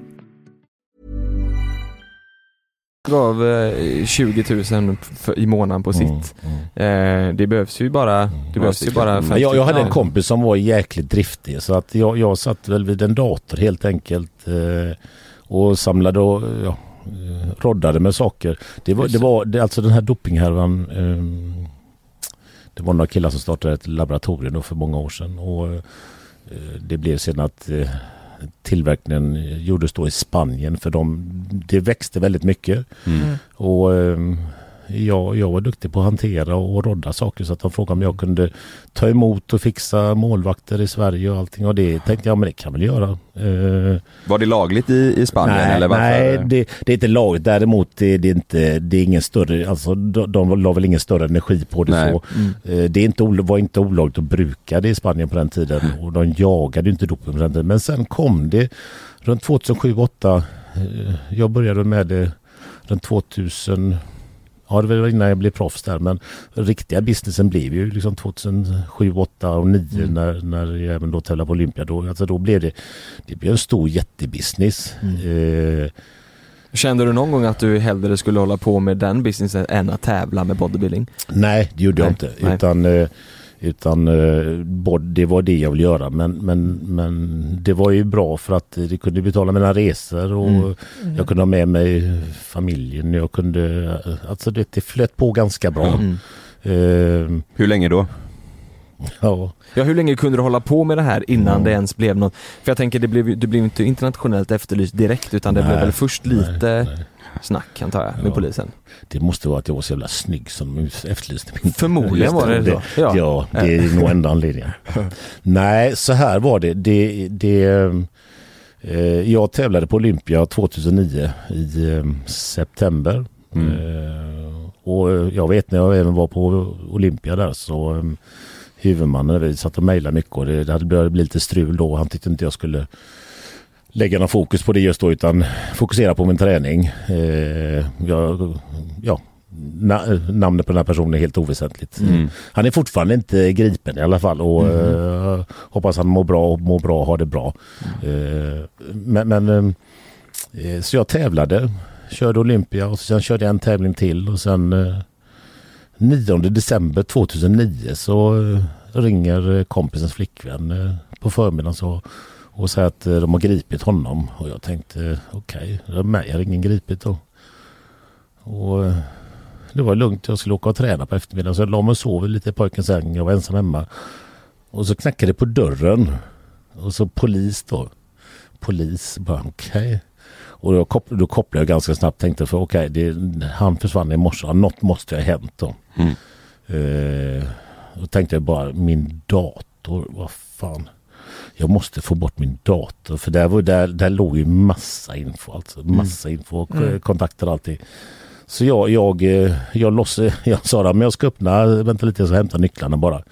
gav eh, 20 000 för, i månaden på sitt. Eh, det behövs ju bara, det behövs ju bara
Mm.
50
Jag, jag hade en
ja.
kompis som var jäkligt driftig så att jag, jag satt väl vid en dator helt enkelt eh, och samlade och ja, eh, roddade med saker. Det var, det var det, alltså den här dopinghärvan eh, det var några killar som startade ett laboratorium då för många år sedan och eh, det blev sen att eh, tillverkningen gjordes då i Spanien för de, det växte väldigt mycket.
Mm.
Och ehm, jag, jag var duktig på att hantera och rodda saker så att de frågade om jag kunde ta emot och fixa målvakter i Sverige och allting och det tänkte jag men det kan väl göra. Eh,
Var det lagligt i, i Spanien
nej,
eller varför?
nej det, det är inte lagligt. Däremot det, det är inte, det är ingen större, alltså de, de la väl ingen större energi på det
Nej.
så.
Mm.
Eh, Det är inte, var inte olagligt att bruka det i Spanien på den tiden och de jagade inte doping på den tiden. Men sen kom det runt 2007-2008. Jag började med det runt 2000 Ja, det var innan jag blev proffs där men riktiga businessen blev ju liksom 2007, 2008 och 2009
Mm.
när, när jag även då tävlade på Olympia. Då, alltså då blev det, det blev en stor jättebusiness.
Mm.
Eh,
Kände du någon gång att du hellre skulle hålla på med den businessen än att tävla med bodybuilding?
Nej, det gjorde jag
Nej,
inte.
nej.
Utan, eh, utan eh, det var det jag ville göra. Men, men, men det var ju bra för att det kunde betala mina resor och
Mm.
jag kunde ha med mig familjen. Jag kunde, alltså det, det flöt på ganska bra.
Mm.
Eh,
Hur länge då?
ja.
Ja, hur länge kunde du hålla på med det här innan
Mm.
det ens blev något? För jag tänker, det blev, du blev inte internationellt efterlyst direkt utan det
Nej,
blev väl först lite
nej, nej.
Snack antar jag med
Ja.
polisen?
Det måste vara att jag var så jävla snygg som de efterlyste min.
Förmodligen var det så.
Ja,
Ja.
det är nog enda anledningen. Nej, så här var det. det, det eh, jag tävlade på Olympia 2009 i eh, september.
Mm.
Eh, och jag vet när jag även var på Olympia där så eh, huvudmannen, vi satt och mejlade mycket och det, det hade börjat bli lite strul då. Han tyckte inte jag skulle lägga någon fokus på det just då utan fokusera på min träning. Eh, jag, ja, na, namnet på den här personen är helt oväsentligt.
Mm.
Han är fortfarande inte gripen i alla fall och eh, hoppas han mår bra och mår bra och har det bra. Eh, men, men eh, så jag tävlade, körde Olympia och sen körde jag en tävling till och sen eh, 9 december 2009 så eh, ringer eh, kompisens flickvän eh, på förmiddagen så, och säger att eh, de har gripit honom och jag tänkte okej, okay, mig har ingen gripit då. Och eh, det var lugnt, jag skulle åka och träna på eftermiddagen så jag la mig och sov lite i pojkens säng, jag var ensam hemma. Och så knackade det på dörren och så polis då. Polis, bara okej. Och då, koppl- då kopplade jag ganska snabbt tänkte för okej, det- han försvann i morse, något måste ha hänt då.
Mm.
Eh, då tänkte jag bara min dator, vad fan. Jag måste få bort min dator för där, var, där, där låg ju massa info. Alltså, massa info, k-
Mm.
kontakter och allting. Så jag, jag, eh, jag, loss, jag sa att jag ska öppna, vänta lite jag ska hämta nycklarna bara.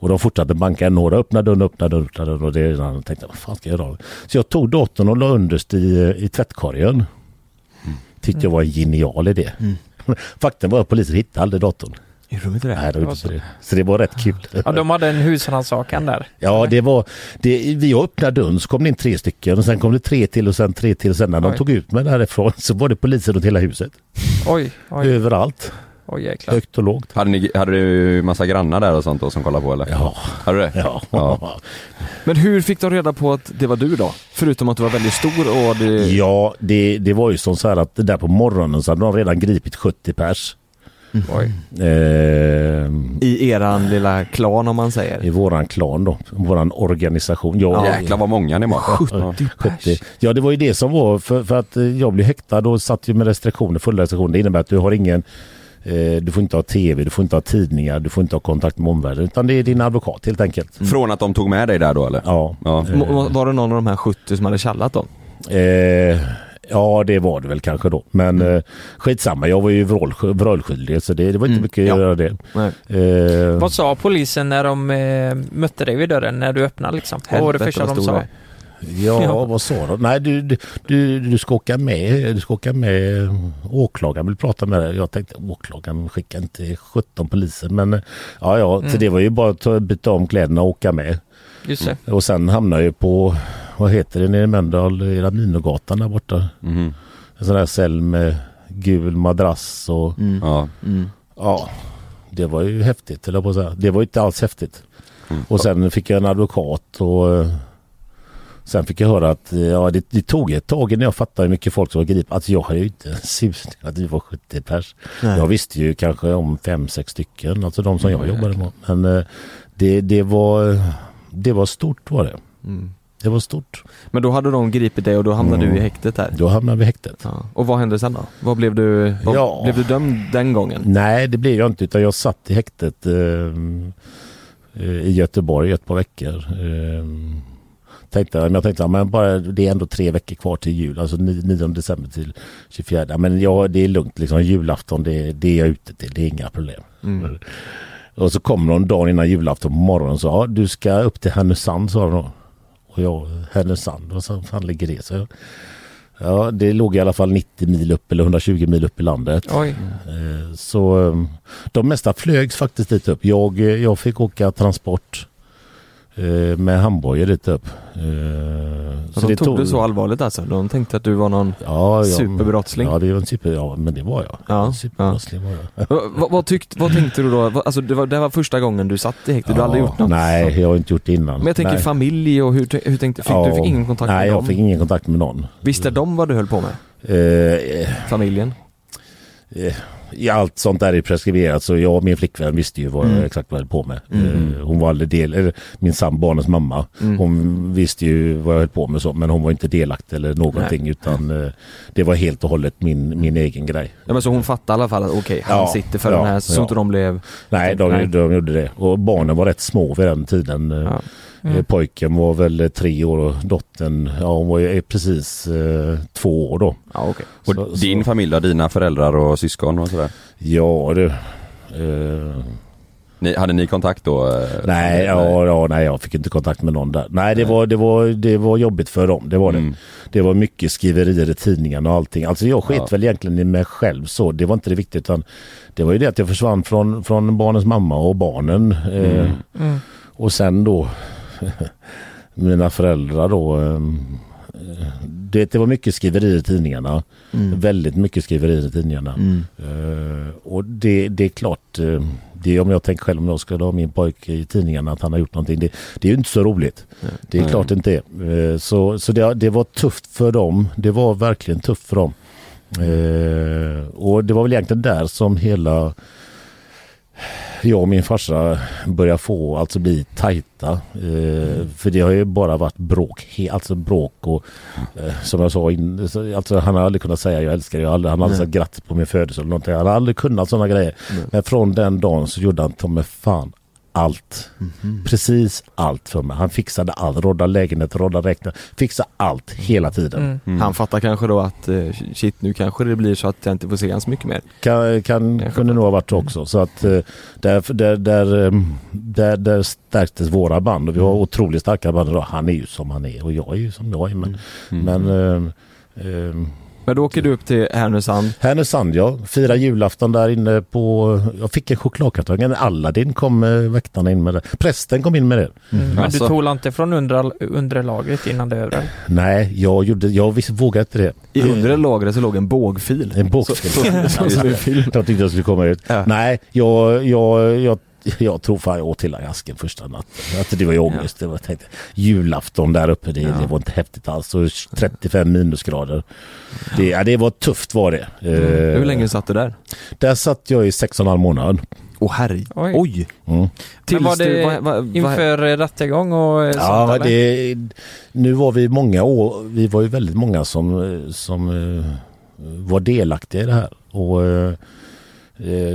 Och de fortsatte banka, några öppnade dörren, öppnade dörren, öppnade dörren och det jag tänkte vad fan ska jag göra? Så jag tog datorn och la underst i, i tvättkorgen. Tyckte jag var en genial idé. Faktum var att polisen hittade aldrig datorn.
Gjorde de inte det?
Nej, det var
var
inte
så.
det. Så det var rätt kul.
Ja, de hade en husrannsakan där.
Ja, det var... Det, vi öppnade dörren så kom det in tre stycken och sen kom det tre till och sen tre till. Och sen när de
Oj.
tog ut mig därifrån så var det poliser runt hela huset.
Oj, oj,
Överallt.
oj jäklar.
Högt och lågt.
Hade, ni, hade du massa grannar där och sånt då som kollade på eller?
Ja.
Hade du det?
Ja.
Ja.
Men hur fick de reda på att det var du då? Förutom att du var väldigt stor och det...
Ja, det, det var ju som så här att där på morgonen så hade de redan gripit 70 pers.
Oj.
Eh,
I eran lilla klan om man säger.
I våran klan då, våran organisation. Jag,
Jäklar vad många ni var. Ja.
70. Ja det var ju det som var för, för att eh, jag blev häktad och satt ju med restriktioner, fulla restriktioner. Det innebär att du har ingen eh, du får inte ha tv, du får inte ha tidningar, du får inte ha kontakt med omvärlden utan det är din advokat helt enkelt.
Från att de tog med dig där då eller?
Ja.
Ja.
Var det någon av de här 70 som hade kallat dem?
Eh, ja det var det väl kanske då. Men eh, skitsamma, jag var ju vrål- vrålskyldig så det, det var inte
Mm,
mycket att
ja.
göra det. Eh,
Vad sa polisen när de eh, mötte dig vid dörren, när du öppnade liksom? Vad var det första de sa?
det.
Ja,
Ja.
vad sa de? Nej, du, du, du, du ska åka med. Du ska åka med. Åklagaren vill prata med dig. Jag tänkte åklagaren skickar inte 17 poliser. Men ja, ja, så
Mm.
det var ju bara att ta- byta om kläderna och åka med.
Just det.
Och sen hamnade jag ju på, vad heter det nere i Mölndal, i Raminogatan där borta.
Mhm.
En sån där cell med gul madrass och
Mm.
Ja.
Mm.
ja, det var ju häftigt, eller på att säga. Det var ju inte alls häftigt.
Mm.
Och sen fick jag en advokat och eh, sen fick jag höra att eh, ja, det, det tog ett tag innan jag fattade hur mycket folk som var gripna. Alltså jag har ju inte en susning att vi var 70 pers.
Nej.
Jag visste ju kanske om fem sex stycken, alltså de som jag
Ja,
jobbade med. Men eh, det, det, var, det var stort var det.
Mm.
Det var stort.
Men då hade de gripit dig och då hamnade
Mm.
du i häktet där?
Då hamnade vi i häktet.
Ja. Och vad hände sen då? Vad blev du, vad,
Ja.
blev du dömd den gången?
Nej, det blev jag inte utan jag satt i häktet eh, eh, i Göteborg ett par veckor. Eh, tänkte, men jag tänkte, men bara, det är ändå tre veckor kvar till jul, alltså 9 december till 24. Ja, Men ja, det är lugnt, liksom, julafton det, det är jag ute till, det är inga problem.
Mm.
Och så kommer de dagen innan julafton på morgonen och sa, ja, du ska upp till Härnösand sa de då. Och jag, Härnösand, vad så fan ligger det? Så ja, det låg i alla fall 90 mil upp eller 120 mil upp i landet.
Oj.
Eh, Så eh, de mesta flögs faktiskt dit upp. Jag, jag fick åka transport med handbojor dit upp. Eh,
Så de tog det så allvarligt alltså? De tänkte att du var någon
ja, ja,
superbrottsling?
Ja, det var en super, ja, men det var jag.
Ja,
superbrottsling var jag.
Va- vad, vad, tyckt, vad tänkte du då? Alltså det var, det var första gången du satt i häktet, du har aldrig
Ja,
gjort något?
Nej, jag har inte gjort det innan.
Men jag tänker
nej.
familj och hur, hur tänkte, fick du fick ingen kontakt
Nej,
med
jag
dem?
fick ingen kontakt med någon.
Visste de vad du höll på med?
Eh,
Familjen?
eh, allt sånt där är preskriberat så jag och min flickvän visste ju vad
Mm.
exakt vad jag höll på med.
Mm.
Eh, hon var aldrig del, eller min sam, barnens mamma.
Mm.
Hon visste ju vad jag höll på med så, men hon var inte delaktig eller någonting utan eh, det var helt och hållet min, min egen grej.
Ja men så hon fattade i alla fall att okej, han
Ja,
sitter för
ja,
den här, så
ja.
inte de blev...
Nej, de,
Nej.
de gjorde det. Och barnen var rätt små vid den tiden. Eh,
Ja.
Eh,
Mm.
Pojken var väl eh, tre år och dottern, ja hon var ju är precis eh, två år då.
Ja okej.
Och
Så-
din
så-
familj då? Dina föräldrar och syskon och sådär?
Ja du. Eh,
Ni, hade ni kontakt då? eh,
Nej, ja, ja, nej, jag fick inte kontakt med någon där. Nej, det, Var, det, var, det var jobbigt för dem. Det var det.
Mm.
Det var mycket skriverier i tidningarna och allting. Alltså jag sket
Ja.
väl egentligen i mig själv så. Det var inte det viktiga utan det var ju det att jag försvann från, från barnens mamma och barnen. Eh,
Mm.
och sen då mina föräldrar då. Eh, det, det var mycket skriverier i tidningarna.
Mm.
Väldigt mycket skriverier i tidningarna.
Mm.
Eh, och det, det är klart, eh, det är om jag tänker själv om jag skulle ha min pojke i tidningarna att han har gjort någonting. Det, det är ju inte så roligt. Det är klart det inte är. Eh, så så det, det var tufft för dem. Det var verkligen tufft för dem. Eh, och det var väl egentligen där som hela jag och min farsa börjar få, alltså bli tajta. Eh, för det har ju bara varit bråk, alltså bråk och eh, som jag sa in, så- alltså han har aldrig kunnat säga jag älskar dig, han har aldrig sagt grattis på min födelse eller någonting. Han har aldrig kunnat sådana grejer. Men från den dagen så gjorde han ta mig fan allt. Precis allt för mig. Han fixade allt. Rodda lägenhet, rodda räkna. Fixa allt hela tiden.
Mm.
Mm.
Han fattar kanske då att eh, shit nu kanske det blir så att jag inte får se hans mycket mer.
Kan, kan, kunde nog ha varit så också. Så att eh, där, där, där, eh, där, där stärktes våra band och vi har otroligt starka band idag. Han är ju som han är och jag är ju som jag är. Men,
Mm.
men eh, eh,
Men då åker du upp till Härnösand.
Härnösand ja, fira julafton där inne på, jag fick en chokladkartong, en Aladdin kom eh, väktarna in med det. Prästen kom in med det.
Mm. Men
Alltså.
du tog inte från undre, undre lagret innan det övre?
Nej, jag, gjorde, jag visst, vågade inte det.
I undre lagret så låg en bågfil.
En bågfil.
Så, så, så, film.
Jag tyckte jag skulle komma ut.
Ja.
Nej, jag, jag, jag, jag tror fan jag åt hela asken första natten. Alltså det var ju ångest. Det var, jag tänkte, julafton där uppe, det,
Ja.
det var inte häftigt alls. Och 35 minusgrader. Det, ja, det var tufft var det. Eh,
Hur länge satt du där?
Där satt jag i sex och en halv månad.
Åh herre.
Oj.
Oj!
Mm.
Tills
var det Inför rättegång och eh,
Ja,
sånt eller?
det, nu var vi många år, vi var ju väldigt många som, eh, som var delaktiga i det här. Och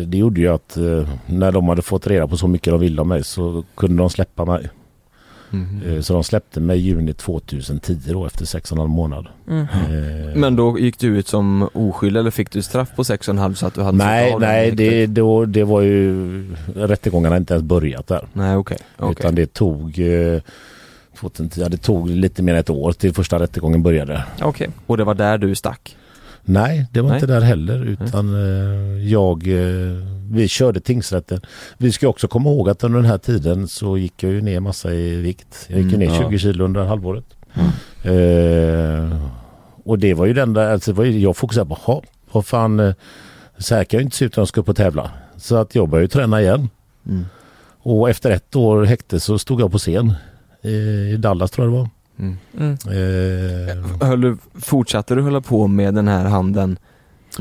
det gjorde ju att eh, när de hade fått reda på så mycket de ville om mig så kunde de släppa mig. Eh, Så de släppte mig i juni 2010 då efter sex och en halv månad.
Mm.
Eh,
Men då gick du ut som oskyldig eller fick du straff på sex och en halv så att du hade
nej, nej det, då, det var ju rättegångarna inte ens börjat där.
Nej okej. okej.
Utan det tog eh, 2010, ja, det tog lite mer än ett år till första rättegången började.
Okej.
Och det var där du stack?
Nej, det var
Nej.
inte där heller utan eh, jag, eh, vi körde tingsrätten. Vi ska också komma ihåg att under den här tiden så gick jag ju ner massa i vikt. Jag gick ju
Mm,
ner
ja.
20 kilo under halvåret.
Mm.
Eh, och det var ju den där, alltså var ju, jag fokuserade på, "Ha, vad fan, eh, så här kan jag inte se ut när jag ska upp och tävla. Så att jag började ju träna igen.
Mm.
Och efter ett år häkte så stod jag på scen i Dallas tror jag det var.
Mm.
Mm.
Eh,
Höll du, fortsatte du hålla på med den här handeln?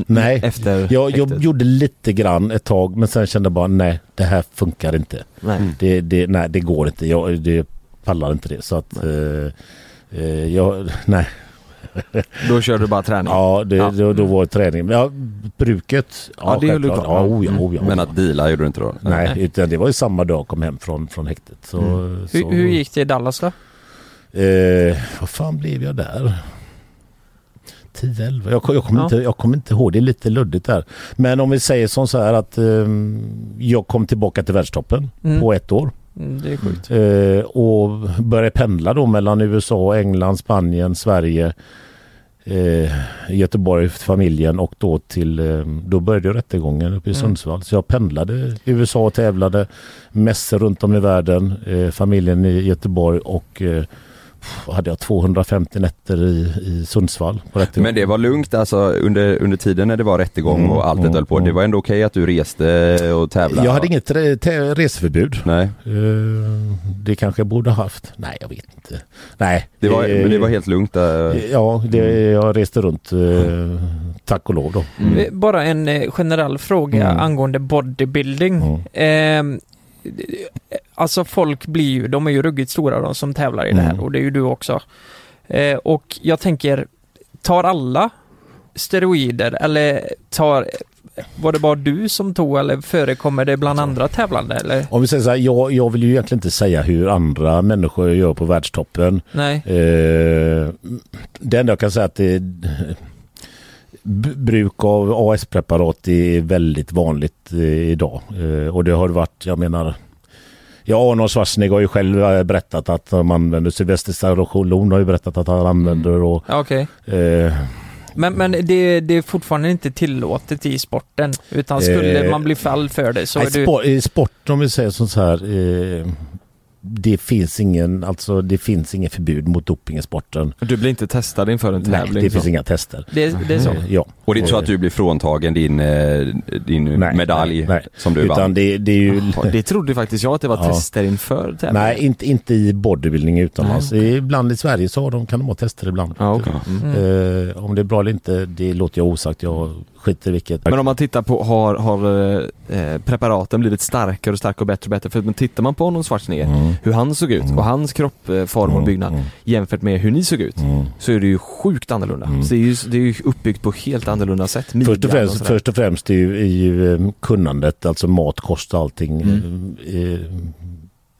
Nej,
Efter
Jag, jag gjorde lite grann ett tag men sen kände jag bara nej det här funkar inte.
Nej.
Mm.
Det, det, nej, det går inte. Jag det pallar inte det. Så att eh, eh, jag, nej.
Då körde du bara träning?
Ja, det,
Ja.
Då, då var träning. Men Ja, bruket.
Ja, det höll du
självklart.
kvar.
Ja, oh, ja,
Mm.
oh, ja.
Men att deala gjorde du inte då?
Nej, utan det var ju samma dag jag kom hem från, från häktet. Så,
Mm.
så,
Hur, hur gick det i Dallas då?
Eh, vad fan blev jag där? 10, 11. Jag, jag, kommer
Ja.
inte, jag kommer inte ihåg. Det är lite luddigt där. Men om vi säger som så här att eh, jag kom tillbaka till världstoppen
Mm.
på ett år.
Mm, det är sjukt.
Eh, och började pendla då mellan USA, England, Spanien, Sverige, eh, Göteborg, familjen och då till, eh, då började ju rättegången uppe i
Mm.
Sundsvall. Så jag pendlade i USA och tävlade, mässor runt om i världen, eh, familjen i Göteborg och eh, hade jag 250 nätter i, i Sundsvall på rättegång.
Men det var lugnt alltså under, under tiden när det var rättegång
Mm,
och allt det
mm,
höll på. Det
mm.
var ändå okej att du reste och tävlade?
jag hade inget re- reseförbud.
Nej,
Eh, det kanske jag borde ha haft. Nej, jag vet inte. Nej.
det var,
eh,
men det var helt lugnt? eh.
Ja, det, jag reste runt eh, tack och lov då.
Mm.
Bara en generell fråga
Mm.
angående bodybuilding.
Mm.
Alltså folk blir ju, de är ju ruggigt stora de som tävlar i det här
Mm.
och det är ju du också. Eh, och jag tänker, tar alla steroider eller tar, var det bara du som tog eller förekommer det bland andra tävlande eller?
Om vi säger så här, jag, jag vill ju egentligen inte säga hur andra människor gör på världstoppen.
Nej.
Eh, det enda jag kan säga att det, bruk av AS-preparat är väldigt vanligt eh, idag. Eh, och det har varit, jag menar, Ja, Arnold Schwarzenegger har ju själv eh, berättat att de använder, Sylvester Stallone har ju berättat att han använder och
Ja, Okej.
eh,
Men, men det, det är fortfarande inte tillåtet i sporten. Utan skulle
Eh,
man bli fall för det så
nej,
är du...
sport, I sport om vi säger så här. Eh, det finns ingen, alltså det finns ingen förbud mot doping i sporten.
Du blir inte testad inför en
Nej,
tävling?
det finns
så.
inga tester.
Det, det är så.
Ja.
Och det är så att du blir fråntagen din, eh, din
Nej,
medalj
nej, nej.
som du
Utan
vann?
det, det är ju...
Det trodde faktiskt jag att det var
Ja.
tester inför tävlingen.
Nej, inte, inte i bodybuilding utomlands. Ibland i Sverige så har de, kan de ha tester ibland.
Ja, okej. mm.
Eh, om det är bra eller inte, det låter jag osagt. Jag skiter i vilket.
Men om man tittar på, har, har eh, preparaten blivit starkare och starkare och bättre och bättre? För men tittar man på Arnold Schwarzenegger,
Mm.
hur han såg ut och hans kroppform och
Mm,
byggnad
mm.
jämfört med hur ni såg ut
Mm.
så är det ju sjukt annorlunda.
Mm.
Så det är, ju, det är ju uppbyggt på helt annorlunda sätt.
Först och främst,
sådär.
först och främst är ju, är ju eh, kunnandet, alltså mat, kost och allting
Mm.
eh, eh,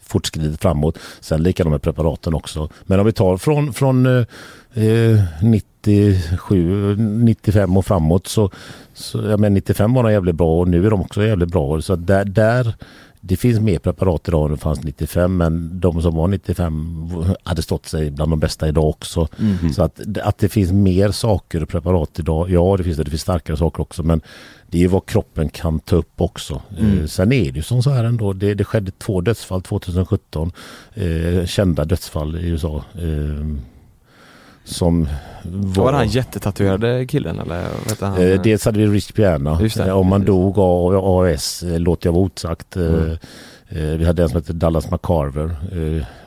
fortskridet framåt. Sen likadant med preparaten också. Men om vi tar från, från eh, eh, 97, 95 och framåt så, så ja, men 95 var de jävligt bra och nu är de också jävligt bra. Så där, där det finns mer preparat idag än det fanns 95 men de som var 95 hade stått sig bland de bästa idag också.
Mhm.
Så att, att det finns mer saker och preparat idag, ja det finns det, det finns starkare saker också men det är ju vad kroppen kan ta upp också.
Mm.
Eh, sen är det ju som så här ändå, det, det skedde två dödsfall 2017, eh, kända dödsfall i USA. Eh, som
Var det han jättetatuerade killen eller? Vet han,
Eh, dels hade vi Rich Piana. Eh, Om man dog av AS eh, låter jag vara osagt. Eh,
Mm.
Vi hade en som hette Dallas McCarver.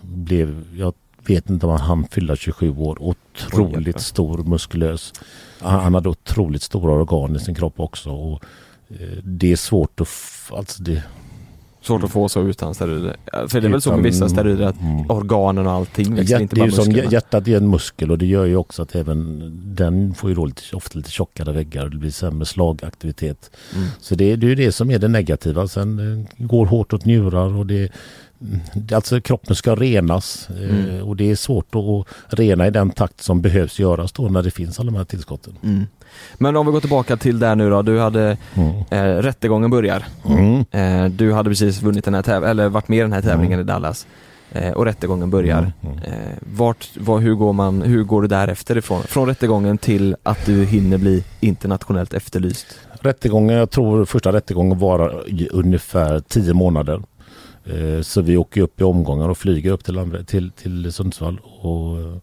Blev, jag vet inte om han hann fylla 27 år. Otroligt stor, muskulös. Han han hade otroligt stora organ i sin kropp också. Och det är svårt att... Alltså det,
Svårt att få så utan steroider. För det är väl så med vissa steroider att
mm.
organen och allting växer
Hjärt,
inte
det är
bara
ju som
musklerna.
hjärtat är en muskel och det gör ju också att även den får ju då lite, ofta lite tjockare väggar och det blir sämre slagaktivitet.
Mm.
Så det, det är ju det som är det negativa. Sen eh, går hårt åt njurar och det alltså kroppen ska renas eh,
Mm.
och det är svårt att rena i den takt som behövs göras då när det finns alla de här tillskotten.
Mm. Men om vi går tillbaka till där nu då, du hade,
Mm.
eh, rättegången börjar.
Mm.
Eh, du hade precis vunnit den här tävlingen, eller varit med i den här tävlingen i Dallas. Eh, och rättegången börjar.
Mm. Mm.
Eh, vart, vad, hur, går man, hur går du därefter ifrån? Från rättegången till att du hinner bli internationellt efterlyst?
Rättegången, jag tror första rättegången varar i ungefär 10 månader. Eh, så vi åker upp i omgångar och flyger upp till, till, till Sundsvall. Och eh,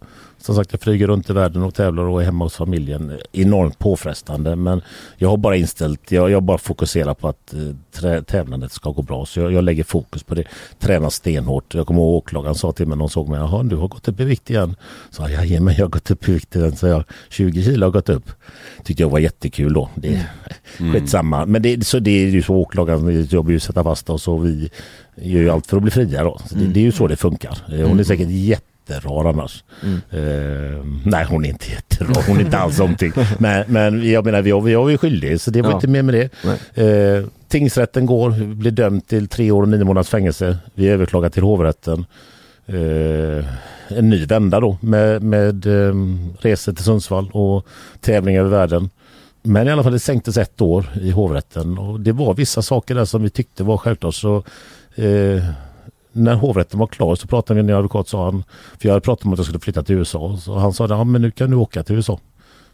som sagt jag flyger runt i världen och tävlar och är hemma hos familjen. Enormt påfrestande men jag har bara inställt, jag, jag bara fokuserar på att eh, trä, tävlandet ska gå bra. Så jag, jag lägger fokus på det. Tränar stenhårt. Jag kommer ihåg åklagaren sa till mig när de såg mig, jaha du har gått upp i vikt igen. Så jag, jajamän jag har gått upp i vikt igen. Så jag, 20 kilo har gått upp. Tyckte jag var jättekul då. Det,
Mm.
Skitsamma. Men det, så det är ju så åklagaren jobbar ju sätta fast oss och vi gör ju allt för att bli fria då. Det, det är ju så det funkar. Eh, Hon är säkert jätterar annars.
Mm.
Eh, nej hon är inte jätterar, hon är inte alls någonting. Men, men jag menar vi har, vi har ju skyldig så det var
Ja.
inte mer med det. Eh, tingsrätten går, blir dömd till tre år och nio månaders fängelse. Vi överklagar till hovrätten. Eh, en ny vända då med, med eh, resor till Sundsvall och tävlingar över världen. Men i alla fall det sänktes ett år i hovrätten och det var vissa saker där som vi tyckte var självklart. Så, eh, när hovrätten var klar så pratade vi med en advokat sa han, för jag hade pratat om att jag skulle flytta till USA. Så han sa ja men nu kan du åka till USA.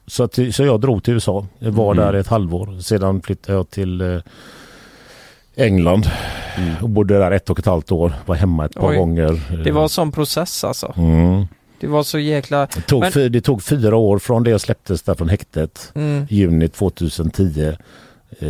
Så, att, så jag drog till USA, jag var
Mm.
där ett halvår. Sedan flyttade jag till eh, England och bodde där ett och ett halvt år. Var hemma ett par
Oj.
gånger.
Det var sån process alltså.
Mm.
Det var så jäkla...
Det, tog,
Men-
det tog fyra år från det jag släpptes där från häktet.
Mm.
Juni 2010 eh,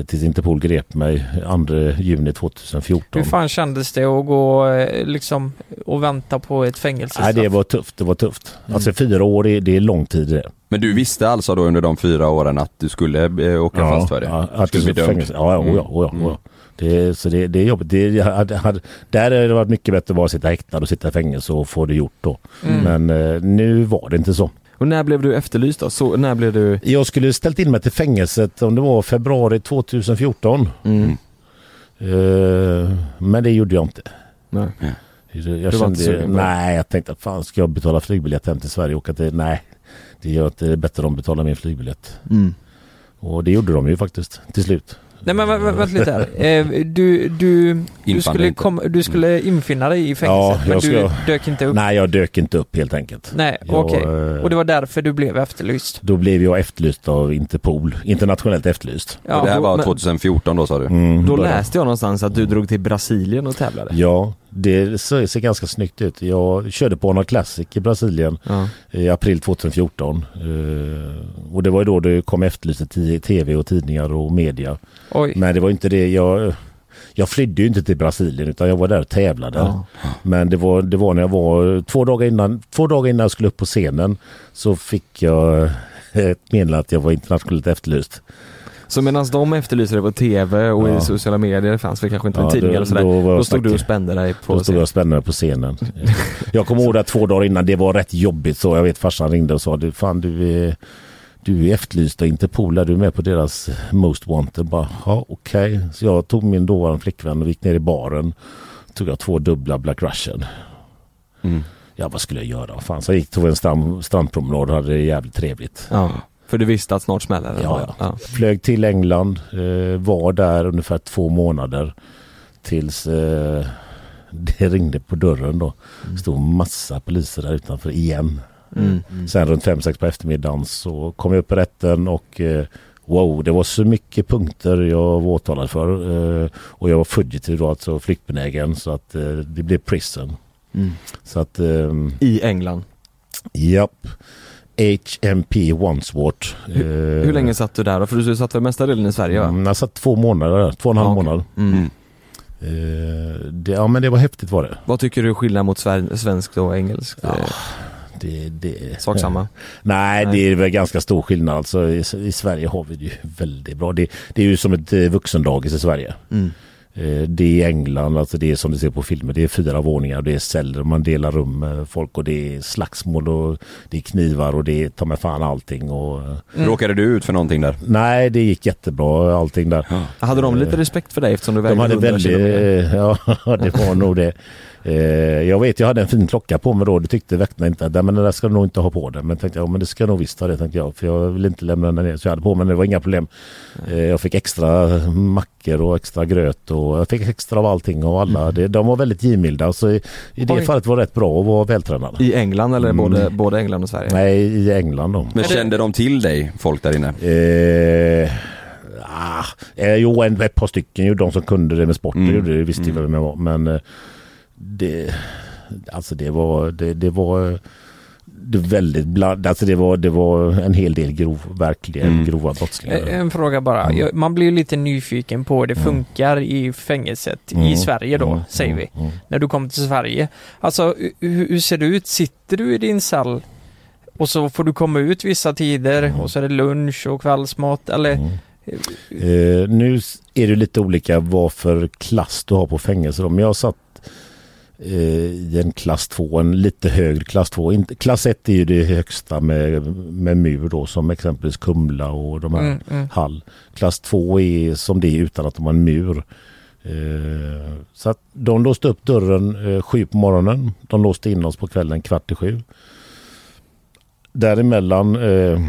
tills Interpol grep mig 2 juni 2014.
Hur fan kändes det att gå eh, liksom och vänta på ett fängelsestraff?
Nej, det var tufft. Det var tufft.
Mm.
Alltså fyra år, är, det är lång tid det.
Men du visste alltså då under de fyra åren att du skulle eh, åka fast för det?
Ja,
Du
att
skulle
det
bli dömd?
fängelse. Ja, ja,
Mm.
ja, ja,
Mm.
ja. Det, så det, det är jobbigt. Det, jag hade, hade, där hade det varit mycket bättre att bara sitta häktad och sitta i fängelse och få det gjort då.
Mm.
Men eh, nu var det inte så.
Och när blev du efterlyst då? Så, när blev du...
Jag skulle ställt in mig till fängelset om det var februari 2014.
Mm.
Eh, men det gjorde jag inte.
Nej.
Jag
inte
kände,
det?
nej jag tänkte fan ska jag betala flygbiljett hem till Sverige och åka till, nej. Det gör inte, det är bättre om de betalar min flygbiljett.
Mm.
Och det gjorde de ju faktiskt till slut.
Nej men vä- vä- vänta lite här. Eh, du, du, du, skulle, kom, du skulle infinna dig i fängelset
Ja,
men
jag
du
ska-
dök inte upp?
Nej, jag dök inte upp helt enkelt.
Nej, okej.
eh,
Och det var därför du blev efterlyst?
Då blev jag efterlyst av Interpol, internationellt efterlyst.
och det här var
men-
2014 då sa du?
Mm,
Då läste jag någonstans att du drog till Brasilien och tävlade.
Ja, det ser, ser ganska snyggt ut. Jag körde på Honda Classic i Brasilien
Ja.
i april 2014. Eh, och det var ju då det kom efterlyst i tv och tidningar och media.
Oj.
Men det var inte det jag... Jag flydde ju inte till Brasilien utan jag var där och tävlade.
Ja.
Men det var, det var när jag var två dagar innan, två dagar innan jag skulle upp på scenen så fick jag ett meddelande att jag var internationellt efterlyst.
Så medan de efterlyser dig på TV och
Ja.
i sociala medier, det fanns väl kanske inte
Ja,
tidningar och sådär.
då
Då stod du och spände dig på
Då stod jag spännande på scenen. Jag kommer ihåg att två dagar innan, det var rätt jobbigt så. Jag vet farsan ringde och sa, du, fan du är, du är efterlyst av Interpol, är du med på deras Most Wanted? Bara, ja okej. Så jag tog min dåvarande flickvän och gick ner i baren. Tog jag två dubbla Black Russian.
Mm.
Ja vad skulle jag göra? Fan, så jag gick tog en strand, strandpromenad och hade det jävligt trevligt.
Ja. För du visste att snart smäller det?
Ja, ja. Flög till England, eh, var där ungefär två månader tills eh, det ringde på dörren då. stod massa poliser där utanför igen.
Mm.
Sen runt 5-6 på eftermiddagen så kom jag upp i rätten och eh, wow, det var så mycket punkter jag var åtalad för. Eh, och jag var fugitiv då, alltså flyktbenägen så att eh, det blev prison.
Mm.
Så att, ehm,
I England.
japp. HMP Wandsworth.
Hur, hur länge satt du där då? För du satt väl mesta delen i Sverige va?
Mm, jag satt två månader två och en halv
Ja, okej.
månad.
Mm.
Mm.
Eh, det, ja men det var häftigt var det.
Vad tycker du är skillnad mot svenskt och engelskt?
Ja,
Eh,
det, det
Sak samma?
Nej,
Nej.
det är väl ganska stor skillnad. Alltså, i, I Sverige har vi det ju väldigt bra. Det, det är ju som ett eh, vuxendagis i Sverige.
Mm.
Eh, det är i England, alltså det är som du ser på filmer. Det är fyra våningar, det är celler, man delar rum med folk och det är slagsmål och det är knivar och det är ta mig fan allting. Och, eh,
Råkade du ut för någonting där?
nej, det gick jättebra allting där.
Hade de lite respekt för dig eftersom du vägde
De hade
100
väldigt, ja det var nog det. Eh, jag vet jag hade en fin klocka på mig då. Det tyckte väktarna inte. att, "Nej, Men det där ska du nog inte ha på dig. Men tänkte jag, ja, men det ska jag nog visst ha det tänkte jag. För jag vill inte lämna den ner. Så jag hade på mig den. Det var inga problem. Eh, jag fick extra mackor och extra gröt och jag fick extra av allting och alla. Det, de var väldigt givmilda. Så i, i det
Oj.
fallet var det rätt bra att vara vältränad.
I England eller
Mm.
både, både England och Sverige?
Nej, i England då.
Men kände de till dig, folk där inne?
Eh, ah, eh, jo, en, ett par stycken ju. De som kunde det med sporten
Mm.
gjorde det. Visste ju
Mm.
vem jag var. Men eh, det, alltså det var, det, det var det väldigt bland, alltså det var, det var en hel del grov, verkligen
Mm.
grova brottslingar.
Eh, En fråga bara.
Mm.
Man blir ju lite nyfiken på hur det
Mm.
funkar i fängelset
Mm.
i Sverige då,
Mm,
säger
mm,
vi.
mm.
När du kommer till Sverige. Alltså, hur, hur ser det ut? Sitter du i din cell och så får du komma ut vissa tider
Mm.
och så är det lunch och kvällsmat eller?
Mm. Eh, nu är det lite olika vad för klass du har på fängelse. Om jag satt i en klass 2, en lite högre klass 2. Inte, klass 1 är ju det högsta med, med mur då som exempelvis Kumla och de här
Mm, mm.
Hall. Klass 2 är som det är utan att de har en mur. Eh, så att de låste upp dörren eh, sju på morgonen. De låste in oss på kvällen kvart i sju. Däremellan eh,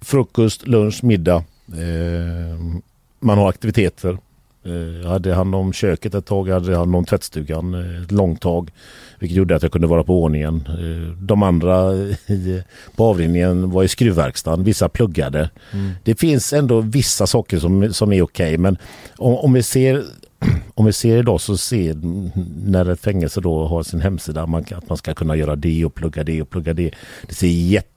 frukost, lunch, middag. Eh, man har aktiviteter. Eh, jag hade hand om köket ett tag, jag hade hand om tvättstugan eh, ett långt tag. Vilket gjorde att jag kunde vara på ordningen. Eh, de andra i, på avdelningen var i skruvverkstaden, vissa pluggade.
Mm.
Det finns ändå vissa saker som, som är okej men om, om vi ser om vi ser idag så ser när ett fängelse då har sin hemsida man, att man ska kunna göra det och plugga det och plugga det. Det ser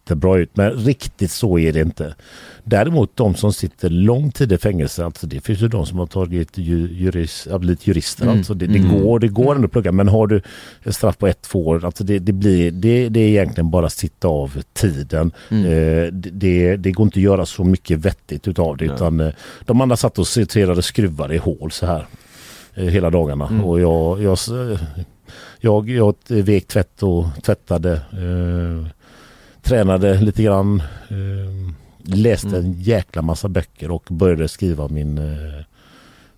jättebra ut men riktigt så är det inte. Däremot de som sitter lång tid i fängelse, alltså det finns ju de som har tagit ju, juris, blivit jurister.
Mm.
Alltså det, det,
Mm.
går, det går ändå att plugga men har du ett straff på ett två år, alltså det, det, blir, det, det är egentligen bara att sitta av tiden.
Mm.
Eh, det- det, går inte att göra så mycket vettigt utav det
Nej.
utan eh, de andra satt och sorterade skruvar i hål så här eh, hela dagarna
Mm.
och jag, jag, jag, jag vek tvätt och tvättade eh, tränade lite grann eh, läste
Mm.
en jäkla massa böcker och började skriva min eh,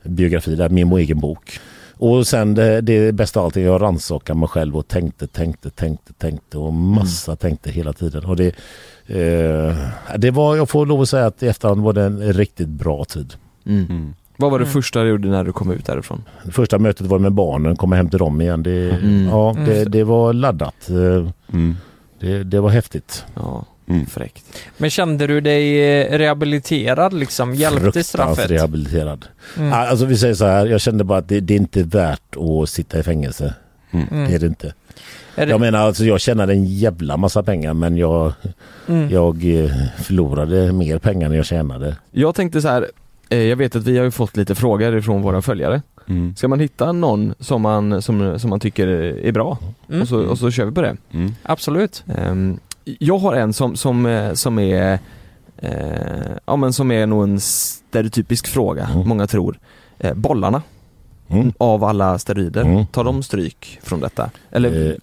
biografi där, min egen bok. Och sen det, det bästa av allt, jag rannsakade mig själv och tänkte, tänkte, tänkte, tänkte och massa tänkte hela tiden. Och det, eh, Det var, jag får lov att säga att i efterhand var det en riktigt bra tid.
Mm.
Mm.
Vad var det
Mm.
första du gjorde när du kom ut därifrån?
Första mötet var med barnen, komma hem till dem igen. Det,
Mm.
ja,
Mm.
det, det var laddat.
Mm.
Det, det var häftigt.
Ja,
Mm.
fräckt.
Men kände du dig eh, rehabiliterad liksom? Hjälpte straffet?
rehabiliterad.
Mm.
Alltså vi säger så här, jag kände bara att det, det är inte värt att sitta i fängelse.
Mm.
Det är det inte.
Är det-
Jag menar alltså jag tjänade en jävla massa pengar men jag,
Mm.
jag eh, förlorade mer pengar än jag tjänade.
Jag tänkte så här. eh, jag vet att vi har ju fått lite frågor ifrån våra följare.
Mm.
Ska man hitta någon som man, som, som man tycker är bra
Mm.
och, så, och så kör vi på det.
Mm.
Absolut.
Ehm, jag har en som, som, eh, som är eh, Ja men som är nog en stereotypisk fråga,
Mm.
många tror. Eh, bollarna
Mm.
av alla steroider,
Mm.
tar de stryk från detta? Eller
Eh,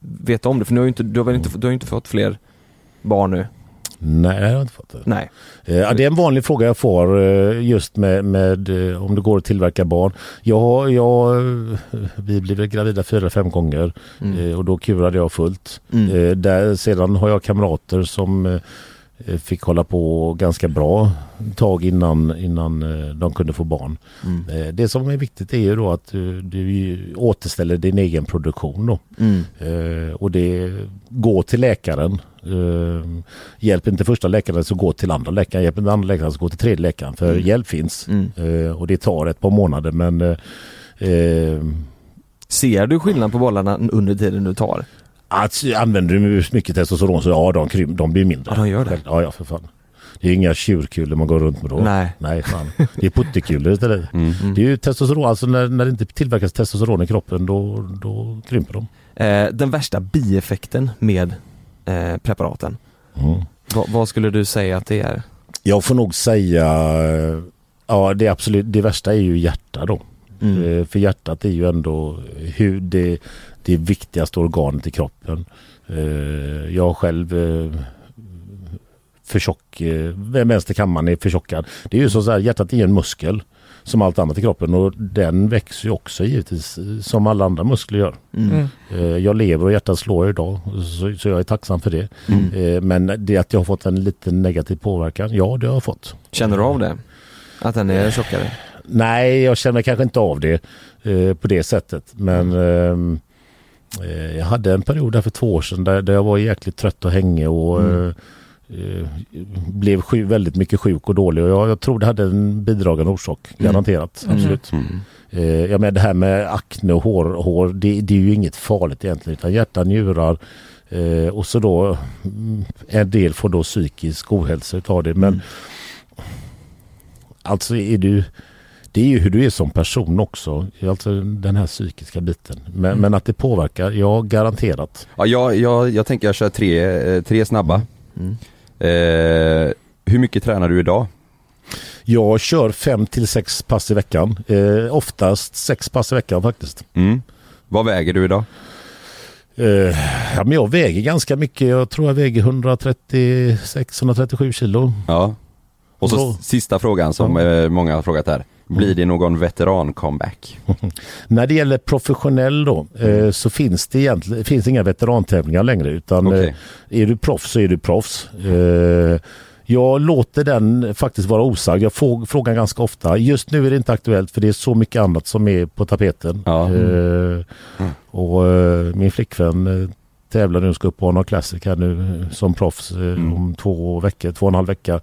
vet du om det? För nu har ju inte, du har väl inte, du har inte fått fler barn nu?
Nej, jag har inte fått det.
Nej.
Eh, det är en vanlig fråga jag får eh, just med, med eh, om det går att tillverka barn. Jag, jag, eh, vi blev gravida fyra, fem gånger
Mm.
och då kurade jag fullt.
Mm.
Där, sedan har jag kamrater som fick hålla på ganska bra tag innan, innan eh, de kunde få barn.
Mm.
Eh, Det som är viktigt är ju då att eh, du återställer din egen produktion då.
Mm.
Eh, och det gå till läkaren. Eh, hjälp inte första läkaren så gå till andra läkaren. Hjälp inte andra läkaren så gå till tredje läkaren. För
Mm.
hjälp finns.
Mm.
Eh, och det tar ett par månader men eh, eh,
Ser du skillnad på bollarna under tiden du tar?
Att, använder du mycket testosteron så ja de, krym, de blir mindre.
Ja, de gör det.
Ja, ja för fan. Det är inga tjurkulor man går runt med då.
Nej.
Nej fan. Det är puttekulor istället.
Mm.
Mm.
Det är ju testosteron, alltså när, när det inte tillverkas testosteron i kroppen då, då krymper de.
Eh, den värsta bieffekten med eh, preparaten,
Mm.
vad, vad skulle du säga att det är?
Jag får nog säga, ja det absolut, det värsta är ju hjärta då.
Mm.
Eh, För hjärtat är ju ändå hur det, det viktigaste organet i kroppen. Eh, Jag själv eh, för tjock, eh, vänsterkammaren är förtjockad. Det är ju så, här, hjärtat är en muskel som allt annat i kroppen och den växer ju också givetvis som alla andra muskler gör.
Mm.
Mm.
Jag lever och hjärtat slår idag så, så jag är tacksam för det.
Mm.
Men det att jag har fått en liten negativ påverkan, ja det har jag fått.
Känner du av det? Att den är tjockare?
Nej, jag känner kanske inte av det på det sättet. Men ehm, eh, jag hade en period där för två år sedan där, där jag var jäkligt trött och hängig och
Mm.
eh, eh, blev sjuk, väldigt mycket sjuk och dålig. Och jag, jag tror det hade en bidragande orsak,
Mm.
garanterat.
Mm.
Absolut.
Mm.
Eh, jag menar det här med akne och hår, hår det, det är ju inget farligt egentligen. Utan hjärta, njurar eh, och så då mm, en del får då psykisk ohälsa utav det. Men
Mm.
alltså är du det är ju hur du är som person också. Alltså den här psykiska biten. Men,
Mm.
men att det påverkar, ja garanterat.
Ja, jag, jag, jag tänker jag kör tre, eh, tre snabba.
Mm.
Eh, hur mycket tränar du idag?
Jag kör fem till sex pass i veckan. Eh, oftast sex pass i veckan faktiskt.
Mm. Vad väger du idag?
Eh, ja, men jag väger ganska mycket. Jag tror jag väger 136-137 kilo.
Ja. Och så
Så-
sista frågan som eh, många har frågat här. Blir det någon veteran-comeback?
När det gäller professionell då eh, så finns det egentligen finns inga veterantävlingar längre utan
Okej.
eh, är du proffs så är du proffs. Eh, jag låter den faktiskt vara osagd. Jag får frågan ganska ofta. Just nu är det inte aktuellt för det är så mycket annat som är på tapeten.
Ja.
Eh, och eh, min flickvän eh, tävlar nu ska upp på Arnold Classic här nu eh, som proffs eh,
Mm.
om två veckor, två och en halv vecka.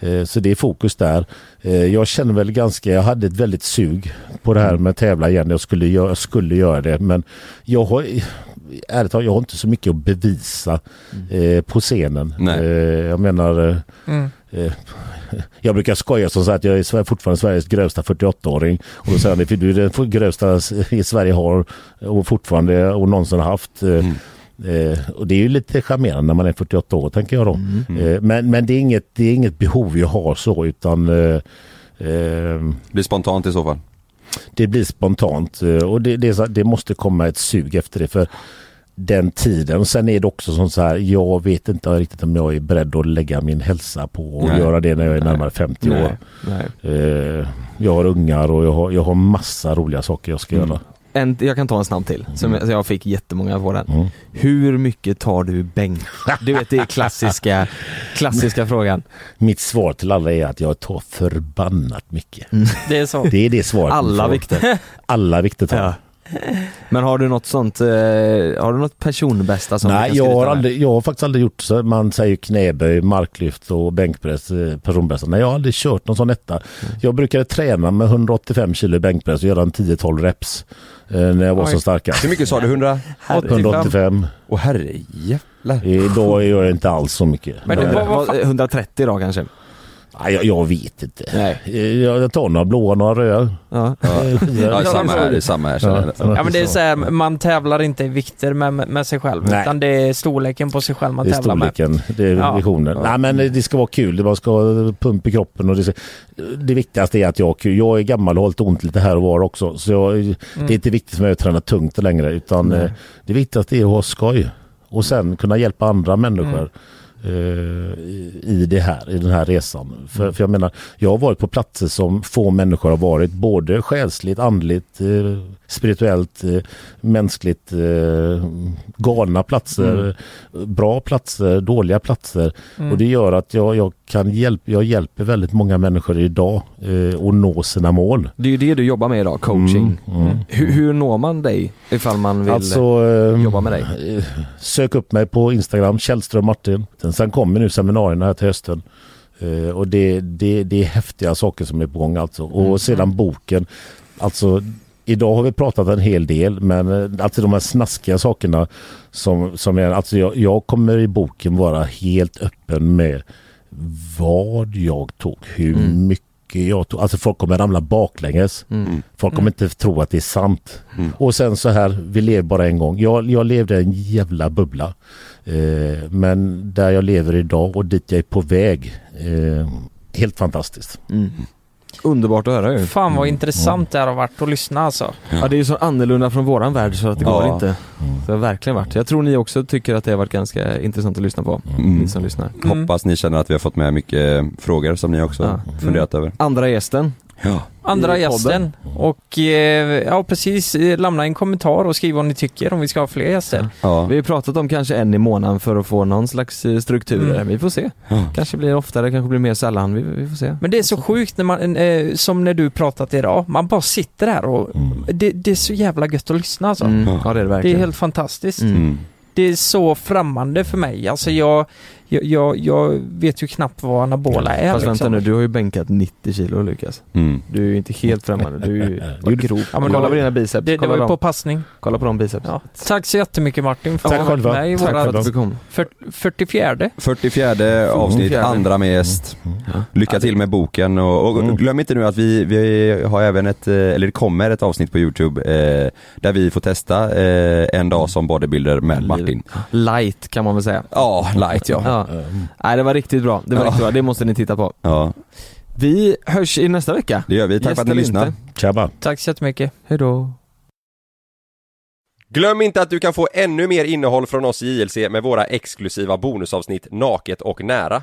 Eh, så det är fokus där. Jag känner väl ganska, jag hade ett väldigt sug på det här
Mm.
med att tävla igen. Jag skulle, göra, jag skulle göra det men jag har ärligt talat, jag har inte så mycket att bevisa eh, på scenen.
Nej.
Eh, jag menar
Mm.
Eh, Jag brukar skoja som så att jag är fortfarande Sveriges grövsta 48-åring. Och då säger han, "För du är den grövsta i Sverige har och fortfarande och någonsin haft.
Mm.
Eh, Och det är ju lite charmerande när man är 48 år tänker jag då.
Mm.
Eh, Men, men det, är inget, det är inget behov jag har så utan eh, eh,
Blir spontant i så fall?
det blir spontant. eh, Och det, det, det måste komma ett sug efter det. För den tiden. Och sen är det också som så här, jag vet inte riktigt om jag är beredd att lägga min hälsa på
Nej.
göra det när jag är
Nej.
närmare 50 år.
Nej. Nej.
Eh, jag har ungar och jag har, jag har massa roliga saker jag ska
Mm.
göra.
En, jag kan ta en snabb till, som jag, jag fick jättemånga på den.
Mm.
Hur mycket tar du bänk? Du vet det är klassiska, klassiska frågan.
Mitt svar till alla är att jag tar förbannat mycket.
Det är så.
Det är det svaret.
Alla vikter.
Alla vikter tar.
Ja. Men har du något sånt, eh, har du något personbästa som du
Nej,
kan
jag har, aldrig, jag har faktiskt aldrig gjort så. Man säger knäböj, marklyft och bänkpress, eh, personpress. Nej, jag har aldrig kört någon sån etta.
Mm.
Jag brukade träna med 185 kilo bänkpress och göra en 10-12 reps när jag var
Oj.
som starkast.
Hur mycket sa du? 100?
185.
Åh herre jävlar.
Idag gör jag inte alls så mycket.
Men det vad fan-
130 då kanske?
Nej, jag, jag vet inte.
Nej.
Jag, jag tar några blåa, några röda.
Ja.
Ja, samma här, det är samma här jag.
Ja men det är så här, man tävlar inte i vikter med, med sig själv
Nej.
utan det är storleken på sig själv man
Det är
tävlar med.
storleken, det är
Ja.
visionen. Nej men det ska vara kul, man ska ha pump i kroppen och det, ska, det viktigaste är att jag har kul. Jag är gammal och har lite ont lite här och var också. Så jag, det är inte viktigt för mig att träna tungt längre utan
Nej.
eh, det viktigaste är att ha skoj. Och sen kunna hjälpa andra människor. eh, i- i det här, i den här resan. För, för jag menar, jag har varit på platser som få människor har varit, både själsligt, andligt, eh, spirituellt, eh, mänskligt, eh, galna platser, bra platser, dåliga platser.
Mm.
Och det gör att jag, jag kan hjälpa, jag hjälper väldigt många människor idag eh, att nå sina mål.
Det är ju det du jobbar med idag, coaching.
Mm, mm.
Hur, hur når man dig ifall man vill
Alltså, eh,
jobba med dig?
eh, Sök upp mig på Instagram, Källström Martin. Sen, sen kommer nu seminarierna här till hösten. Eh, och det, det, det är häftiga saker som är på gång alltså. Och
Mm.
sedan boken. Alltså idag har vi pratat en hel del men eh, alltså de här snaskiga sakerna som, som är, alltså jag, jag kommer i boken vara helt öppen med vad jag tog, hur
Mm.
mycket jag tog. Alltså folk kommer ramla baklänges.
Mm.
Folk kommer inte tro att det är sant.
Mm.
Och sen så här, vi lever bara en gång. Jag, jag levde en jävla bubbla. Eh, men där jag lever idag och dit jag är på väg. Eh, helt fantastiskt.
Mm. Underbart att höra ju.
Fan vad
Mm.
intressant det här har varit att lyssna alltså.
Ja det är ju så annorlunda från våran värld så att det går
Ja.
inte. Det har verkligen varit. Jag tror ni också tycker att det har varit ganska intressant att lyssna på.
Mm.
Ni som lyssnar.
Hoppas ni känner att vi har fått med mycket frågor som ni också
Ja.
funderat över.
Andra gästen.
Ja.
Andra gästen och eh, ja precis, lämna en kommentar och skriv vad ni tycker om vi ska ha fler gäster.
Ja.
Vi har pratat om kanske en i månaden för att få någon slags eh, struktur.
Mm.
Vi får se.
Ja.
Kanske blir det oftare, kanske blir mer sällan. Vi, vi får se.
Men det är så sjukt när man, eh, som när du pratat idag, man bara sitter här och
Mm.
det, det är så jävla gött att lyssna alltså.
Mm.
Ja.
Det är det
Det är helt fantastiskt.
Mm.
Mm.
Det är så främmande för mig. Alltså jag, jag, jag, jag vet ju knappt vad anabola är
Fast vänta
liksom.
nu, du har ju bänkat 90 kilo Lukas.
Mm.
Du är ju inte helt främmande, du är ju grov.
Ja, men
kolla på dina biceps,
Det, det var ju på passning.
kolla på de biceps.
Ja. Tack så jättemycket Martin för att
Tack
du varit
själva.
med i
Tack
Tack för
våra
att du kom.
44
44 avsnitt, andra med gäst.
Ja.
Lycka till med boken och, och
Mm.
glöm inte nu att vi, vi har även ett, eh, eller det kommer ett avsnitt på Youtube eh, där vi får testa eh, en dag som bodybuilder med Martin.
Light kan man väl säga.
Ja, light ja.
Ja.
Mm.
Nej det var riktigt bra, det var
Ja.
riktigt bra, det måste ni titta på.
Ja,
Vi hörs i nästa vecka.
det gör vi. Tack
Gäst
för att ni.
Tjaba.
Tack så jättemycket.
Hejdå.
Glöm inte att du kan få ännu mer innehåll från oss i JLC med våra exklusiva bonusavsnitt Naket och nära.